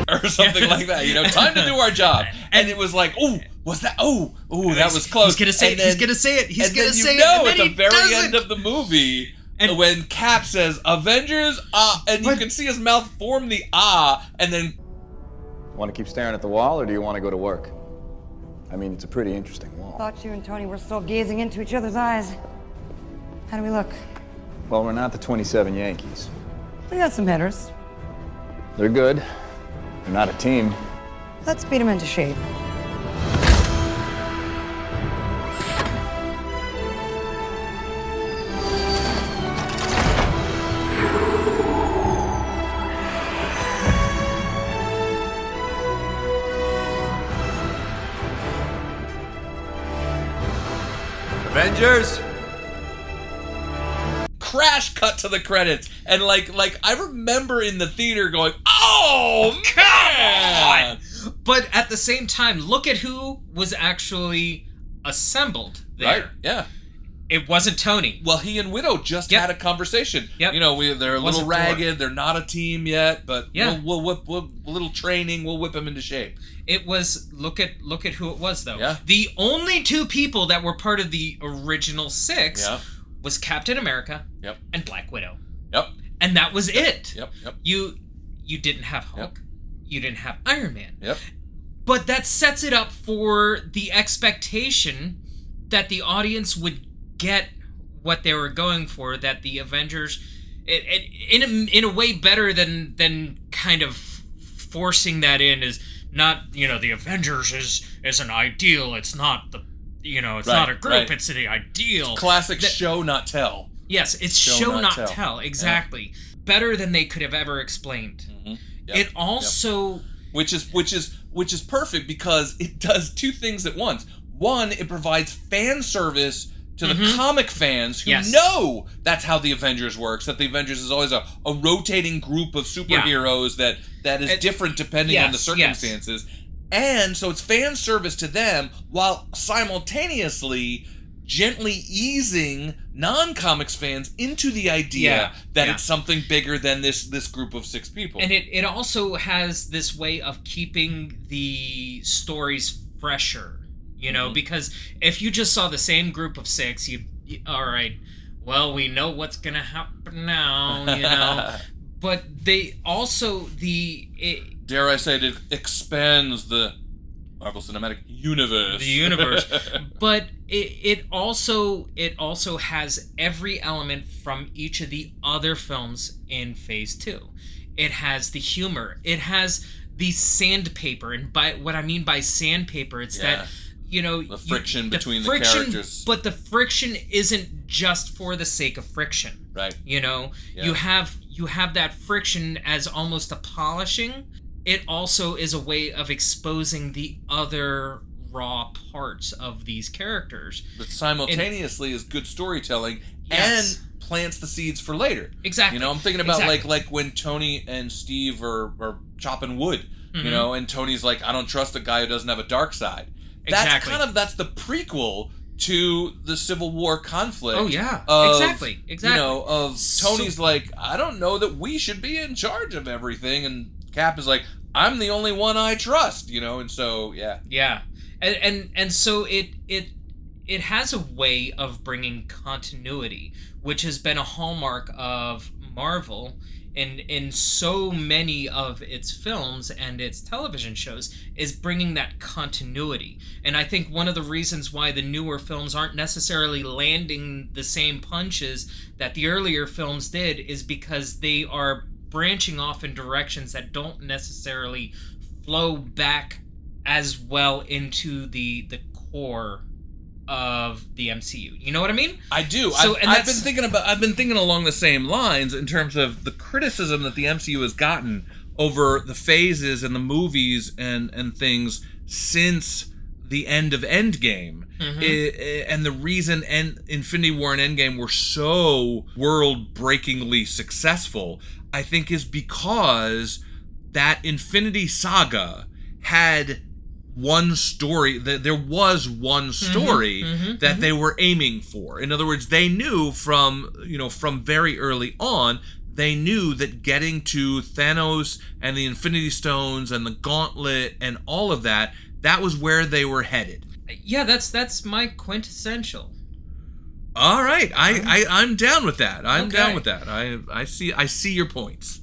Or something like that. You know, time to do our job. And it was like, oh, was that? Oh, oh, that was close.
He's gonna say
And
it. He's gonna say it. He's gonna
then you
say
know
it.
at the very
doesn't.
end of the movie. And when Cap says Avengers, ah, and you can see his mouth form the ah, and then
Want to keep staring at the wall, or do you want to go to work? I mean, it's a pretty interesting wall.
Thought you and Tony were still gazing into each other's eyes. How do we look?
Well, we're not the 27 Yankees.
We got some hitters.
They're good. They're not a team.
Let's beat them into shape.
Avengers!
crash cut to the credits, and like, like I remember in the theater going, "Oh man!"
But at the same time, look at who was actually assembled there.
Right? Yeah.
It wasn't Tony.
Well, he and Widow just had a conversation.
Yep.
You know, we, they're a little
Thor.
ragged. They're not a team yet, but
Yeah.
we'll, we'll whip we'll, a little training. We'll whip them into shape.
It was look at look at who it was though.
Yeah.
The only two people that were part of the original six
Yeah.
was Captain America
Yep.
and Black Widow.
Yep.
And that was it.
Yep. Yep.
You you didn't have Hulk. you didn't have Iron Man.
Yep.
But that sets it up for the expectation that the audience would get what they were going for. That the Avengers, it, it, in a, in a way, better than than kind of forcing that in is not you know the Avengers is is an ideal. It's not the you know it's
Right,
not a group.
right.
It's the ideal.
Classic
That-
show not tell.
Yes, it's
Show,
show,
not
not,
tell.
tell.
Yeah.
Better than they could have ever explained.
Yep,
It also
which is which is which is perfect because it does two things at once. One, it provides fan service to the
Mhm.
comic fans who
Yes.
know that's how the Avengers works. That the Avengers is always a, a rotating group of superheroes that that is
It-
different depending on the
yes, yes.
circumstances. And so it's fan service to them while simultaneously gently easing non-comics fans into the idea
Yeah,
that
yeah.
it's something bigger than this this group of six people.
and it, it also has this way of keeping the stories fresher you know
Mhm.
because if you just saw the same group of six you, you all right well we know what's gonna happen now you know but they also the it,
dare I say, it expands the Marvel Cinematic Universe.
the universe but it, it also it also has every element from each of the other films in phase two it has the humor it has the sandpaper and by what i mean by sandpaper it's
Yeah.
that you know
The
you-
friction between the characters.
but the friction isn't just for the sake of friction
right.
you know
Yeah.
you have you have that friction as almost a polishing it also is a way of exposing the other raw parts of these characters
But simultaneously is good storytelling
Yes.
and plants the seeds for later.
Exactly.
You know, I'm thinking about
Exactly.
like like when Tony and Steve are, are chopping wood. You
Mhm.
know, and Tony's like, I don't trust a guy who doesn't have a dark side. That's
Exactly.
kind of that's the prequel to the Civil War conflict.
Oh, yeah.
of,
Exactly. Exactly.
You know, of
So-
Tony's like, I don't know that we should be in charge of everything, and Cap is like, I'm the only one I trust. You know, and so yeah,
yeah and and, and so it it it has a way of bringing continuity which has been a hallmark of marvel in in so many of its films and its television shows is bringing that continuity and i think one of the reasons why the newer films aren't necessarily landing the same punches that the earlier films did is because they are branching off in directions that don't necessarily flow back as well into the the core of the MCU. You know what I mean?
I do.
So,
I've,
and
I've been thinking about. I've been thinking along the same lines in terms of the criticism that the MCU has gotten over the phases and the movies and and things since the end of Endgame.
Mhm.
I- I- and the reason and Infinity War and Endgame were so world-breakingly successful, I think, is because that Infinity Saga had one story that there was one story
mhm,
that they were aiming for. In other words they knew from you know from very early on they knew that getting to Thanos and the Infinity Stones and the Gauntlet and all of that that was where they were headed.
Yeah, that's that's my quintessential.
All right I, I I'm down with that I'm
Okay.
down with that I I see I see your points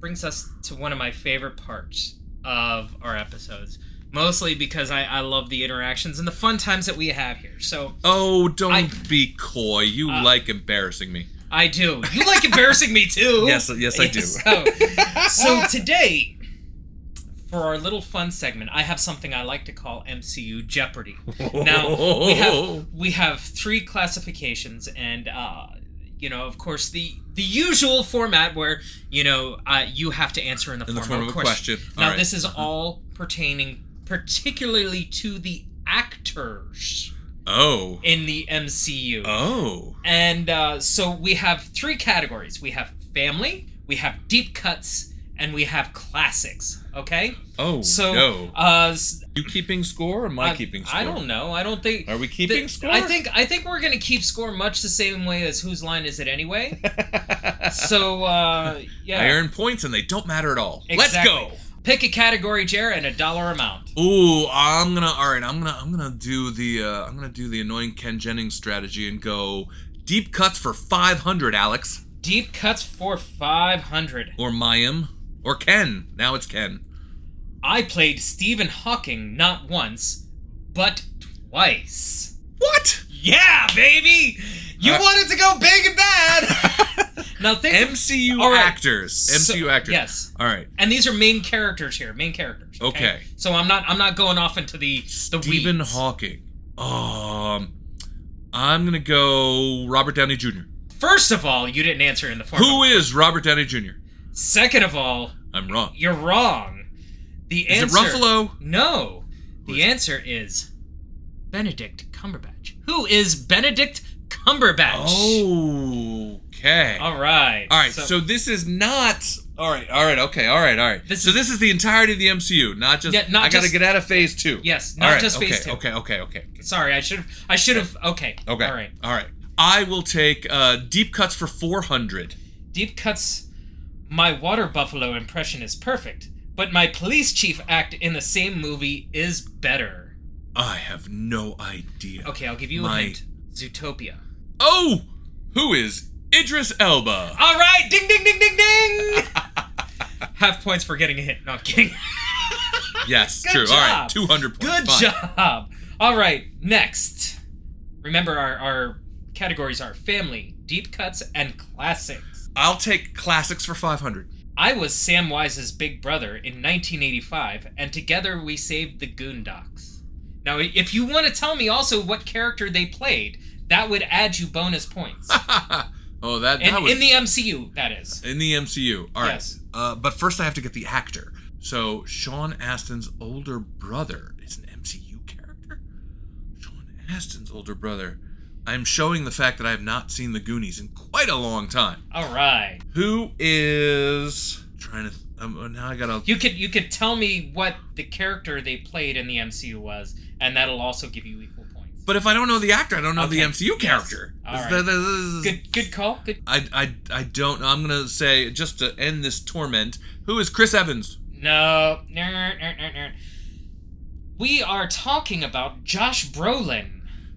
Brings us to one of my favorite parts of our episodes. Mostly because I, I love the interactions and the fun times that we have here. So
oh don't
I-
be coy you
Uh,
like embarrassing me
I do. You like embarrassing me too.
Yes, yes, I do.
So, so today, for our little fun segment, I have something I like to call MCU Jeopardy. Now we have we have three classifications, and uh, you know, of course, the the usual format where you know uh, you have to answer in the,
In the
form,
form
of
a question.
Now
All right.
this is all pertaining particularly to the actors
oh
in the MCU.
oh
And uh, so we have three categories. We have family, we have deep cuts, and we have classics. Okay.
oh
So
no
uh,
you keeping score or am I,
I-
keeping score
I don't know. I don't think.
Are we keeping
th-
score?
I think I think we're gonna keep score much the same way as whose line is it anyway. so uh, yeah.
I earn points and they don't matter at all. Let's go.
Pick a category, Jer, and a dollar amount.
Ooh, I'm gonna. All right, I'm gonna. I'm gonna do the. Uh, I'm gonna do the annoying Ken Jennings strategy and go deep cuts for 500, Alex.
Deep cuts for 500.
Or Mayim. Or Ken. Now it's Ken.
I played Stephen Hawking not once, but twice.
What?
Yeah, baby! You
Uh,
wanted to go big and bad! now think of-
MCU
right.
actors.
So-
MCU actors.
Yes.
All right.
And these are main characters here, main characters.
Okay.
So I'm not I'm not going off into the the
Stephen
weeds.
Hawking. Um, I'm gonna go Robert Downey Jr.
First of all, you didn't answer in the form.
Who is Robert Downey Jr.?
Second of all,
I'm wrong.
you're wrong. The
Is it
answer
Ruffalo?
No. The answer is Benedict Cumberbatch. Who is Benedict Cumberbatch?
Okay.
All right.
All right. So, this is not. All right. All right. Okay. All right. All right.
This
so this is the entirety of the MCU, not just.
Yeah, not
I got to get out of Phase Two.
Yes, not
right,
just Phase
okay,
Two.
Okay. Okay. Okay.
Sorry, I should have I should have okay.
Okay.
All right.
All right. I will take uh, deep cuts for 400.
Deep cuts my water buffalo impression is perfect, but my police chief act in the same movie is better.
I have no idea.
Okay, I'll give you
My-
a hint. Zootopia.
Oh, who is Idris Elba?
All right, ding ding ding ding ding. Half points for getting a hit. Not kidding.
Yes,
Good
true.
job.
All right, 200 points.
Good
Fine.
job. All right, next. Remember, our, our categories are family, deep cuts, and classics.
I'll take classics for 500.
I was Samwise's big brother in 1985, and together we saved the Goondocks. Now, if you want to tell me also what character they played, that would add you bonus points.
Oh, that,
in,
that was
in the MCU, that is.
in the MCU. All right.
Yes.
Uh, but first, I have to get the actor. So Sean Astin's older brother is an MCU character. Sean Astin's older brother. I'm showing the fact that I have not seen the Goonies in quite a long time.
All right.
Who is trying to? Um, now I gotta.
You could you could tell me what the character they played in the MCU was, and that'll also give you equal points.
But if I don't know the actor, I don't know the MCU character.
All
This-
right. Good good call. Good.
I, I, I don't know. I'm gonna say just to end this torment. Who is Chris Evans?
No. We are talking about Josh Brolin.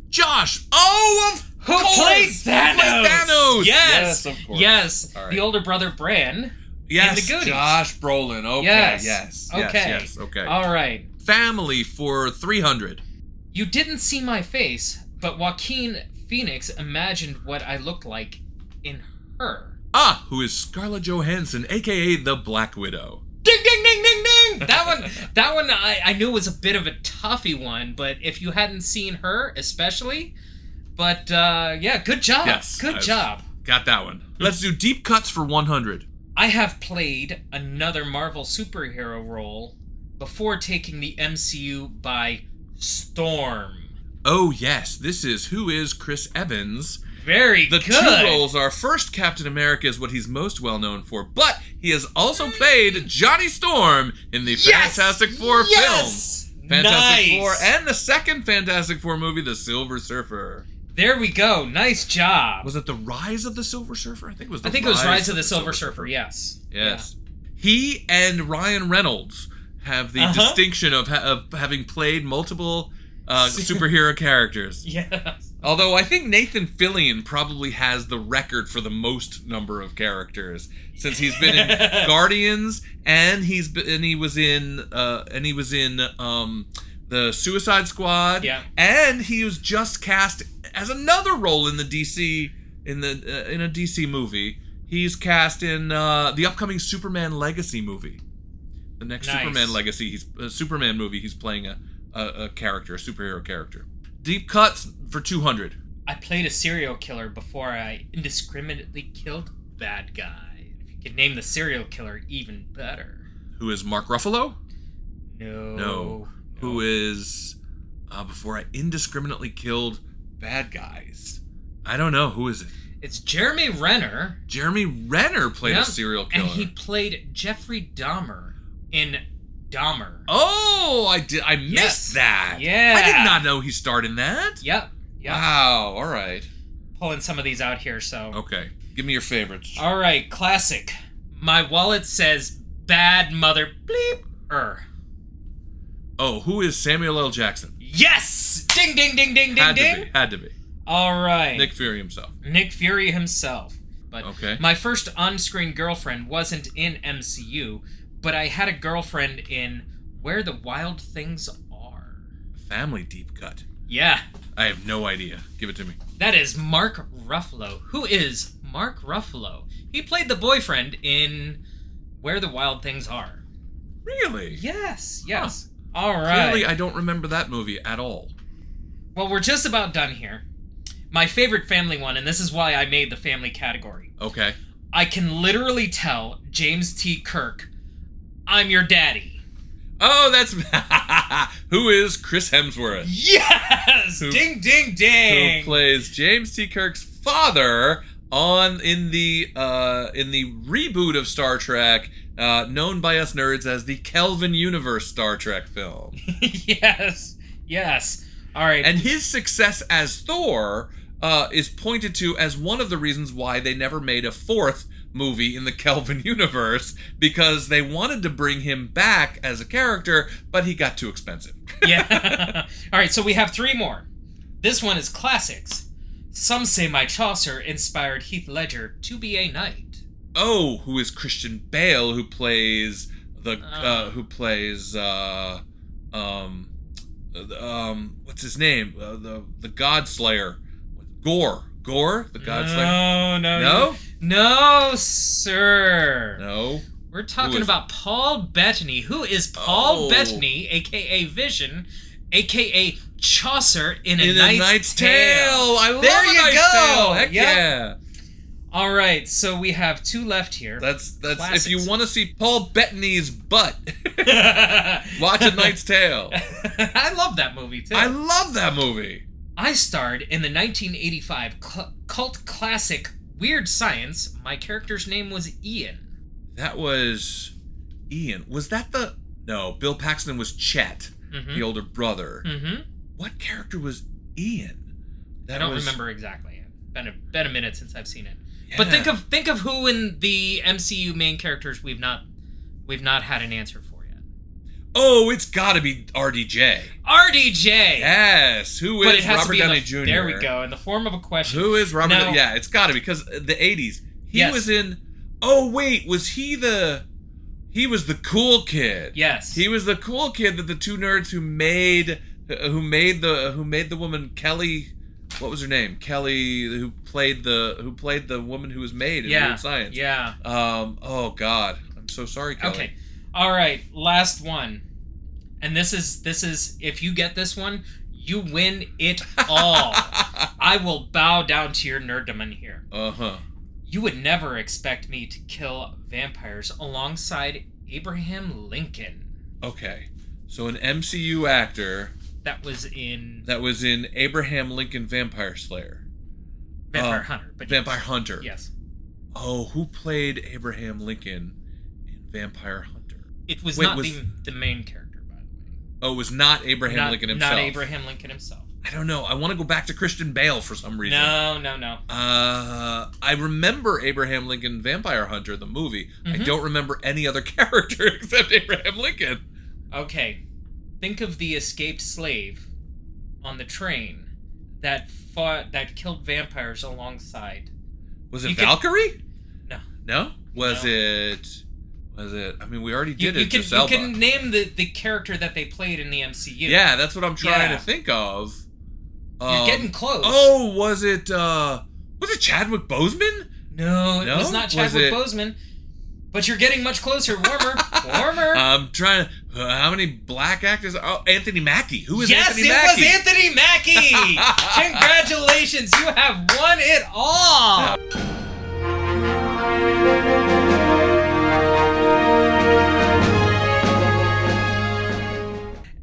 Josh. Oh, of
Who
course!
played
Who
Thanos?
played Thanos?
Yes.
Yes, of course.
Yes.
All right.
The older brother Bran.
Yes,
In the Goonies.
Josh Brolin. Okay,
Yes.
yes,
Okay.
yes, yes, okay.
All right.
Family for 300.
You didn't see my face, but Joaquin Phoenix imagined what I looked like in her.
Ah, who is Scarlett Johansson, aka the Black Widow.
Ding ding ding ding ding. That one that one I, I knew was a bit of a toughy one, but if you hadn't seen her especially, but uh yeah, good job.
Yes,
Good
I've
job.
Got that one. Let's do deep cuts for 100.
I have played another Marvel superhero role before taking the MCU by storm.
Oh yes, this is who is Chris Evans.
Very
The
good.
two roles are first Captain America is what he's most well known for, but he has also played Johnny Storm in the
Yes!
Fantastic Four
Yes!
film. Fantastic
Nice!
Four and the second Fantastic Four movie, The Silver Surfer.
There we go. Nice job.
Was it The Rise of the Silver Surfer? I think it was the
I think it was Rise of the Silver Surfer, yes.
Yes. He and Ryan Reynolds have the
Uh-huh.
distinction of, ha- of having played multiple uh, superhero characters.
Yes.
Although I think Nathan Fillion probably has the record for the most number of characters since he's been in Guardians and he's been, and he was in uh, and he was in um, the Suicide Squad.
Yeah.
And he was just cast as another role in the DC in the uh, in a DC movie. He's cast in uh, the upcoming Superman Legacy movie. The next
Nice.
Superman Legacy, he's a Superman movie. He's playing a, a, a character, a superhero character. Deep cuts for two hundred.
I played a serial killer before I indiscriminately killed bad guy. If you could name the serial killer, even better.
Who is Mark Ruffalo?
No.
No. Who is uh, before I indiscriminately killed bad guys? I don't know. Who is it?
It's Jeremy Renner.
Jeremy Renner played
Yep,
a serial killer.
And he played Jeffrey Dahmer in Dahmer.
Oh, I did. I missed
Yes.
that.
Yeah.
I did not know he starred in that.
Yep. Yep.
Wow. All right.
Pulling some of these out here, so.
Okay. Give me your favorites.
All right, classic. My wallet says bad mother bleep. Er.
Oh, who is Samuel L. Jackson?
Yes! Ding, ding, ding, ding, ding,
Had
ding.
be. Had to be.
All right.
Nick Fury himself.
Nick Fury himself. But
Okay.
my first on-screen girlfriend wasn't in MCU, but I had a girlfriend in Where the Wild Things Are.
Family deep cut.
Yeah,
I have no idea. Give it to me.
that is Mark Ruffalo. Who is Mark Ruffalo? He played the boyfriend in Where the Wild Things Are.
Really?
Yes, yes. All right.
Clearly, I don't remember that movie at all.
Well, we're just about done here. My favorite family one, and this is why I made the family category.
Okay.
I can literally tell James T. Kirk, I'm your daddy.
Oh, that's who is Chris Hemsworth,
Yes!
Who-
ding, ding,
who plays James T. Kirk's father on in the uh, in the reboot of Star Trek, uh, known by us nerds as the Kelvin Universe Star Trek film.
yes, yes. All right.
And his success as Thor uh, is pointed to as one of the reasons why they never made a fourth movie in the Kelvin universe because they wanted to bring him back as a character, but he got too expensive.
yeah. All right, so we have three more. This one is classics. Some say my Chaucer inspired Heath Ledger to be a knight.
Oh, who is Christian Bale who plays the uh, who plays uh, um uh, um what's his name uh, the the God Slayer with Gorr Gorr the God Slayer
No, no,
no
no, sir.
no
We're talking about Paul Bettany. Who is Paul
Oh.
Bettany, aka Vision, aka Chaucer in a,
in
Knight's,
a Knight's
Tale?
Tale. I love
there you
Knight's
go.
Tale. Heck
Yep.
yeah.
All right, so we have two left here.
That's that's
Classics.
if you want to see Paul Bettany's butt, watch A Knight's Tale.
I love that movie too.
I love that movie.
I starred in the 1985 cl- cult classic Weird Science. My character's name was Ian.
That was Ian. Was that the no? Bill Paxton was Chet,
Mhm.
the older brother.
Mm-hmm.
What character was Ian?
That I don't
was-
remember exactly. Been a, been a minute since I've seen it. But think of think of who in the MCU main characters we've not we've not had an answer for.
Oh, it's got to be RDJ.
RDJ.
Yes. Who is Robert
to be in
Downey
the,
Jr.?
There we go. In the form of a question.
Who is Robert?
Now-
yeah, it's got to be because the '80s. He
Yes.
was in. Oh wait, was he the? He was the cool kid.
Yes.
He was the cool kid that the two nerds who made who made the who made the woman Kelly. What was her name? Kelly, who played the who played the woman who was made in
Yeah.
Weird Science.
Yeah.
Um. Oh God, I'm so sorry, Kelly.
Okay. All right. Last one. And this is this is if you get this one, you win it all. I will bow down to your nerddom in here.
Uh huh.
You would never expect me to kill vampires alongside Abraham Lincoln.
Okay. So an MCU actor
That was in
that was in Abraham Lincoln Vampire Slayer.
Vampire
Uh,
Hunter. But
Vampire
yes.
Hunter.
Yes.
Oh, who played Abraham Lincoln in Vampire Hunter?
It was
Wait,
not
was-
the, the main character, by the way.
Oh, it was not Abraham
not,
Lincoln himself.
Not Abraham Lincoln himself.
I don't know. I want to go back to Christian Bale for some reason.
No, no, no.
Uh, I remember Abraham Lincoln Vampire Hunter, the movie. I
Mhm.
don't remember any other character except Abraham Lincoln.
Okay. Think of the escaped slave on the train that fought that killed vampires alongside.
Was it
You could-
Valkyrie?
No.
No? Was
No.
it? Was it? I mean, we already
You,
did
you
it.
can you can name the, the character that they played in the MCU.
Yeah, that's what I'm trying
Yeah.
to think of.
You're
Um,
getting close.
Oh, was it? uh Was it Chadwick Boseman?
No, it was not
Was
Chadwick
it-
Boseman. But you're getting much closer. Warmer. Warmer.
I'm trying to. Uh, how many black actors? Oh, Anthony Mackie. Who is
yes,
Anthony
it was Anthony Mackie. Congratulations, you have won it all.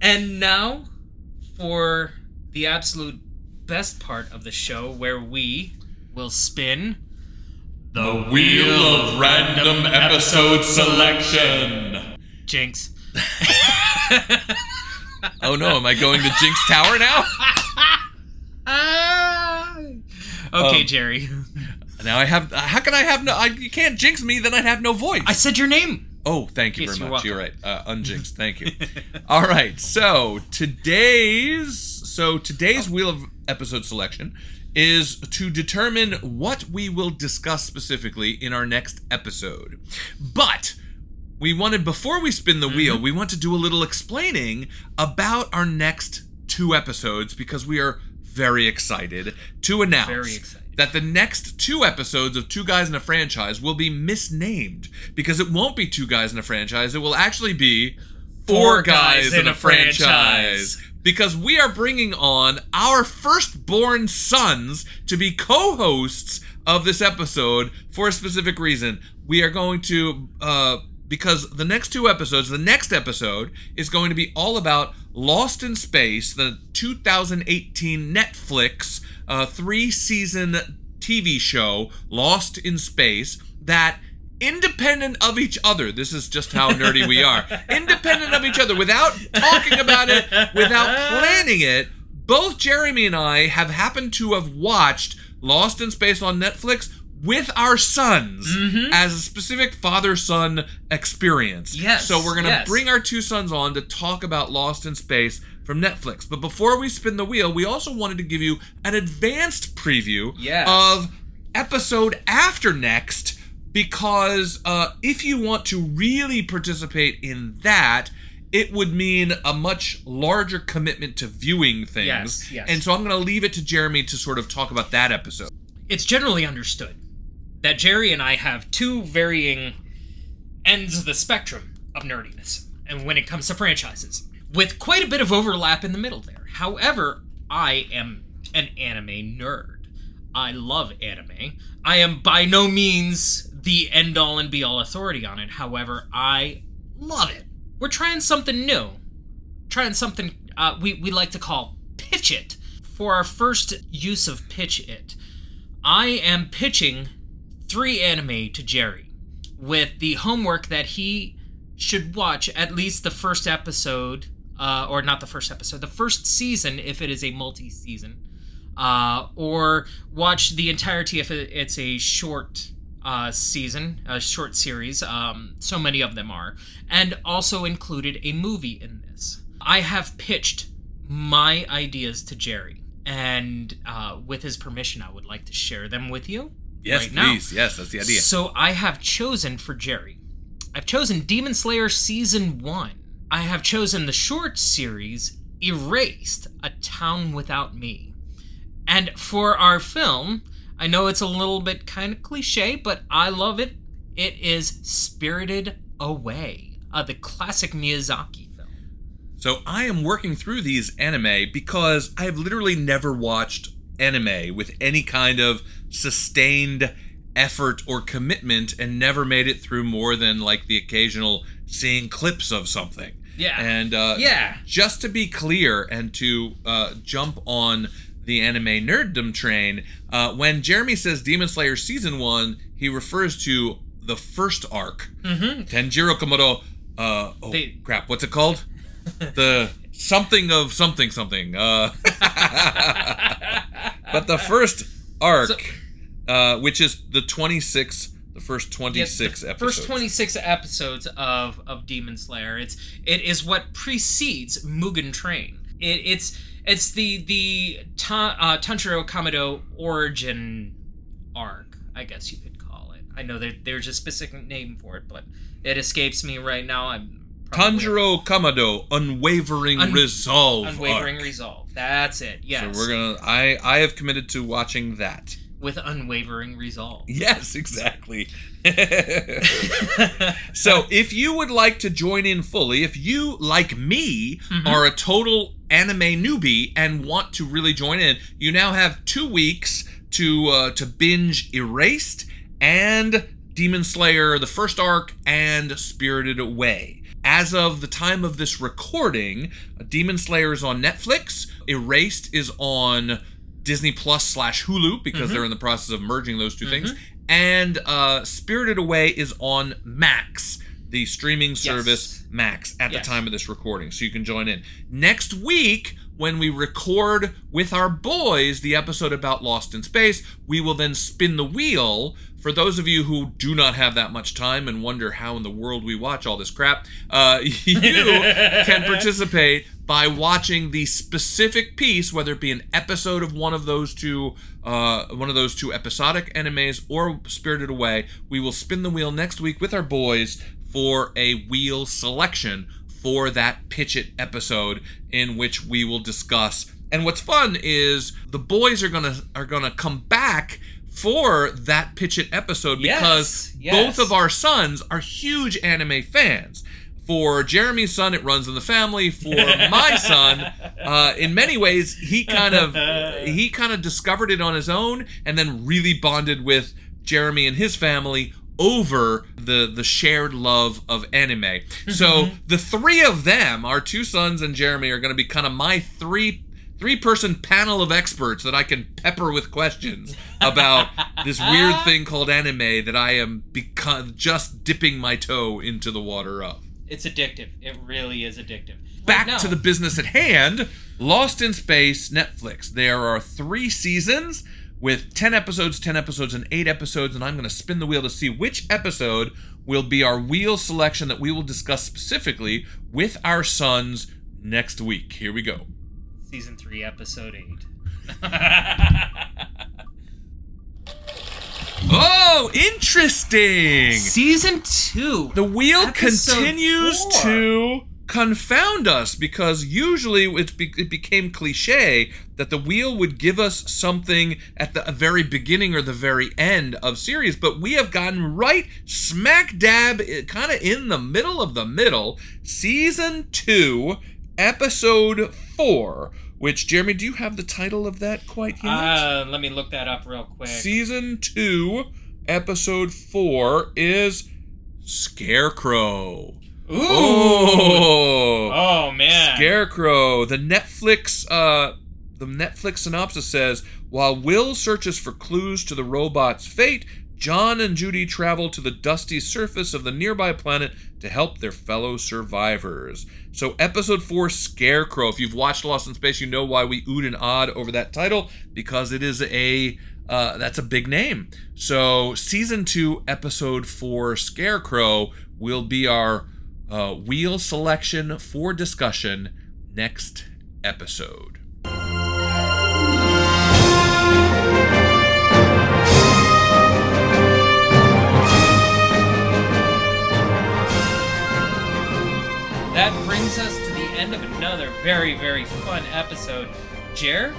And now for the absolute best part of the show where we will spin
The Wheel of Random Episode Selection.
Jinx.
Oh no, am I going to Jinx Tower now?
Okay,
Um,
Jerry.
Now I have. How can I have no? I, you can't jinx me. Then I'd have no voice.
I said your name.
Oh, thank you very
you're
much. You're right. Uh, unjinxed. Thank you. All right. So today's so today's wheel of episode selection is to determine what we will discuss specifically in our next episode. But we wanted before we spin the
Mm-hmm.
wheel, we want to do a little explaining about our next two episodes because we are very excited to announce
Very excited.
That the next two episodes of Two Guys and a Franchise will be misnamed because it won't be Two Guys and a Franchise. It will actually be Four, Guys, in, a, franchise. Because we are bringing on our firstborn sons to be co hosts of this episode for a specific reason. We are going to, uh, because the next two episodes, the next episode is going to be all about Lost in Space, the 2018 Netflix uh, three season TV show, Lost in Space, that independent of each other, this is just how nerdy we are, independent of each other, without talking about it, without planning it, both Jeremy and I have happened to have watched Lost in Space on Netflix with our sons as a specific father son experience.
Yes,
So we're going to
yes.
bring our two sons on to talk about Lost in Space from Netflix. But before we spin the wheel, we also wanted to give you an advanced preview
Yes.
of episode after next because uh, if you want to really participate in that, it would mean a much larger commitment to viewing things.
Yes, yes.
And so I'm going to leave it to Jeremy to sort of talk about that episode.
It's generally understood that Jerry and I have two varying ends of the spectrum of nerdiness, and when it comes to franchises, with quite a bit of overlap in the middle there. However, I am an anime nerd. I love anime. I am by no means the end all and be all authority on it. However, I love it. We're trying something new. Trying something uh, we, we like to call pitch it. For our first use of pitch it, I am pitching three anime to Jerry with the homework that he should watch at least the first episode, uh, or not the first episode, the first season if it is a multi season, uh, or watch the entirety if it's a short uh, season, a short series. Um, so many of them are, and also included a movie in this. I have pitched my ideas to Jerry, and uh, with his permission, I would like to share them with you.
Yes,
right now.
please. Yes, that's the idea.
So I have chosen for Jerry. I've chosen Demon Slayer season 1. I have chosen the short series Erased: A Town Without Me. And for our film, I know it's a little bit kind of cliche, but I love it. It is Spirited Away, uh, the classic Miyazaki film.
So I am working through these anime because I have literally never watched anime with any kind of sustained effort or commitment and never made it through more than like the occasional seeing clips of something.
Yeah.
And uh,
Yeah.
just to be clear and to uh, jump on the anime nerddom train, uh, when Jeremy says Demon Slayer season one, he refers to the first arc.
Mhm.
Tanjiro Kamado. Uh, oh
They-
crap! What's it called? the something of something something. Uh, but the first arc, uh, which is the twenty six, the first twenty six
the
episodes.
First 26 episodes of of Demon Slayer. It's it is what precedes Mugen Train. It, it's it's the the ta, uh, Tanjiro Kamado origin arc, I guess you could call it. I know that there's a specific name for it, but it escapes me right now. I'm probably-
Tanjiro Kamado, unwavering
Un-
resolve.
Unwavering
arc.
resolve. That's it. Yes.
So we're gonna. I I have committed to watching that.
With unwavering resolve.
Yes, exactly. so, if you would like to join in fully, if you, like me,
Mhm.
are a total anime newbie and want to really join in, you now have two weeks to uh, to binge Erased and Demon Slayer, the first arc, and Spirited Away. As of the time of this recording, Demon Slayer is on Netflix. Erased is on Disney Plus slash Hulu because
Mhm.
they're in the process of merging those 2 things.
Mhm.
And uh, Spirited Away is on Max, the streaming service Max, at
Yes.
the time of this recording. So you can join in. Next week, when we record with our boys the episode about Lost in Space, we will then spin the wheel. For those of you who do not have that much time and wonder how in the world we watch all this crap, uh, you can participate by watching the specific piece, whether it be an episode of one of those two, uh, one of those two episodic animes or Spirited Away. We will spin the wheel next week with our boys for a wheel selection for that Pitch It episode in which we will discuss. And what's fun is the boys are gonna are gonna come back for that Pitch It episode because
Yes, yes.
both of our sons are huge anime fans. For Jeremy's son, it runs in the family. For my son, uh, in many ways, he kind of he kind of discovered it on his own, and then really bonded with Jeremy and his family over the the shared love of anime. So the three of them, our two sons and Jeremy, are going to be kind of my three three person panel of experts that I can pepper with questions about this weird thing called anime that I am become just dipping my toe into the water of.
It's addictive. It really is addictive.
Back
But
to the business at hand. Lost in Space, Netflix. There are three seasons with 10 episodes, 10 episodes, and 8 episodes, and I'm going to spin the wheel to see which episode will be our wheel selection that we will discuss specifically with our sons next week. Here we go.
Season three, episode eight.
Oh, interesting.
Season two.
The wheel continues
four.
to confound us because usually it, be- it became cliche that the wheel would give us something at the very beginning or the very end of series, but we have gotten right smack dab, eh, kind of in the middle of the middle, season two, episode four. Which Jeremy, do you have the title of that quite yet?
Uh, let me look that up real quick.
Season 2, Episode 4 is Scarecrow.
Ooh.
Oh.
Oh, man.
Scarecrow. The Netflix uh the Netflix synopsis says, while Will searches for clues to the robot's fate, John and Judy travel to the dusty surface of the nearby planet to help their fellow survivors. So, episode 4, Scarecrow. If you've watched Lost in Space, you know why we oohed and odd over that title, because it is a. Uh, that's a big name. So, season 2, episode 4, Scarecrow, will be our uh, wheel selection for discussion next episode.
That brings us to the end of another very, very fun episode. Jer,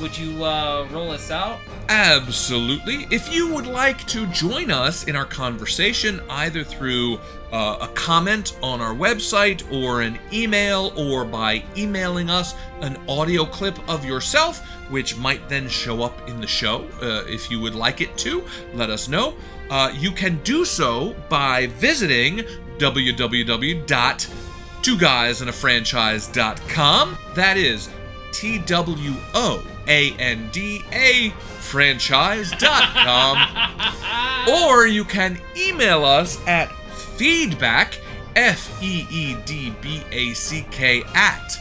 would you uh, roll us out?
Absolutely. If you would like to join us in our conversation, either through uh, a comment on our website or an email, or by emailing us an audio clip of yourself, which might then show up in the show, uh, if you would like it to, let us know. Uh, you can do so by visiting www.twoguysandanafranchise.com. That is T W O A N D A franchise.com. or you can email us at feedback, F E E D B A C K, at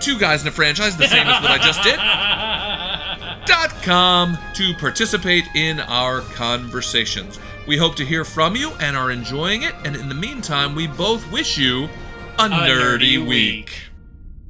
two guys in a franchise, the same as what I just did. Dot com to participate in our conversations. We hope to hear from you and are enjoying it. And in the meantime, we both wish you a, nerdy,
week.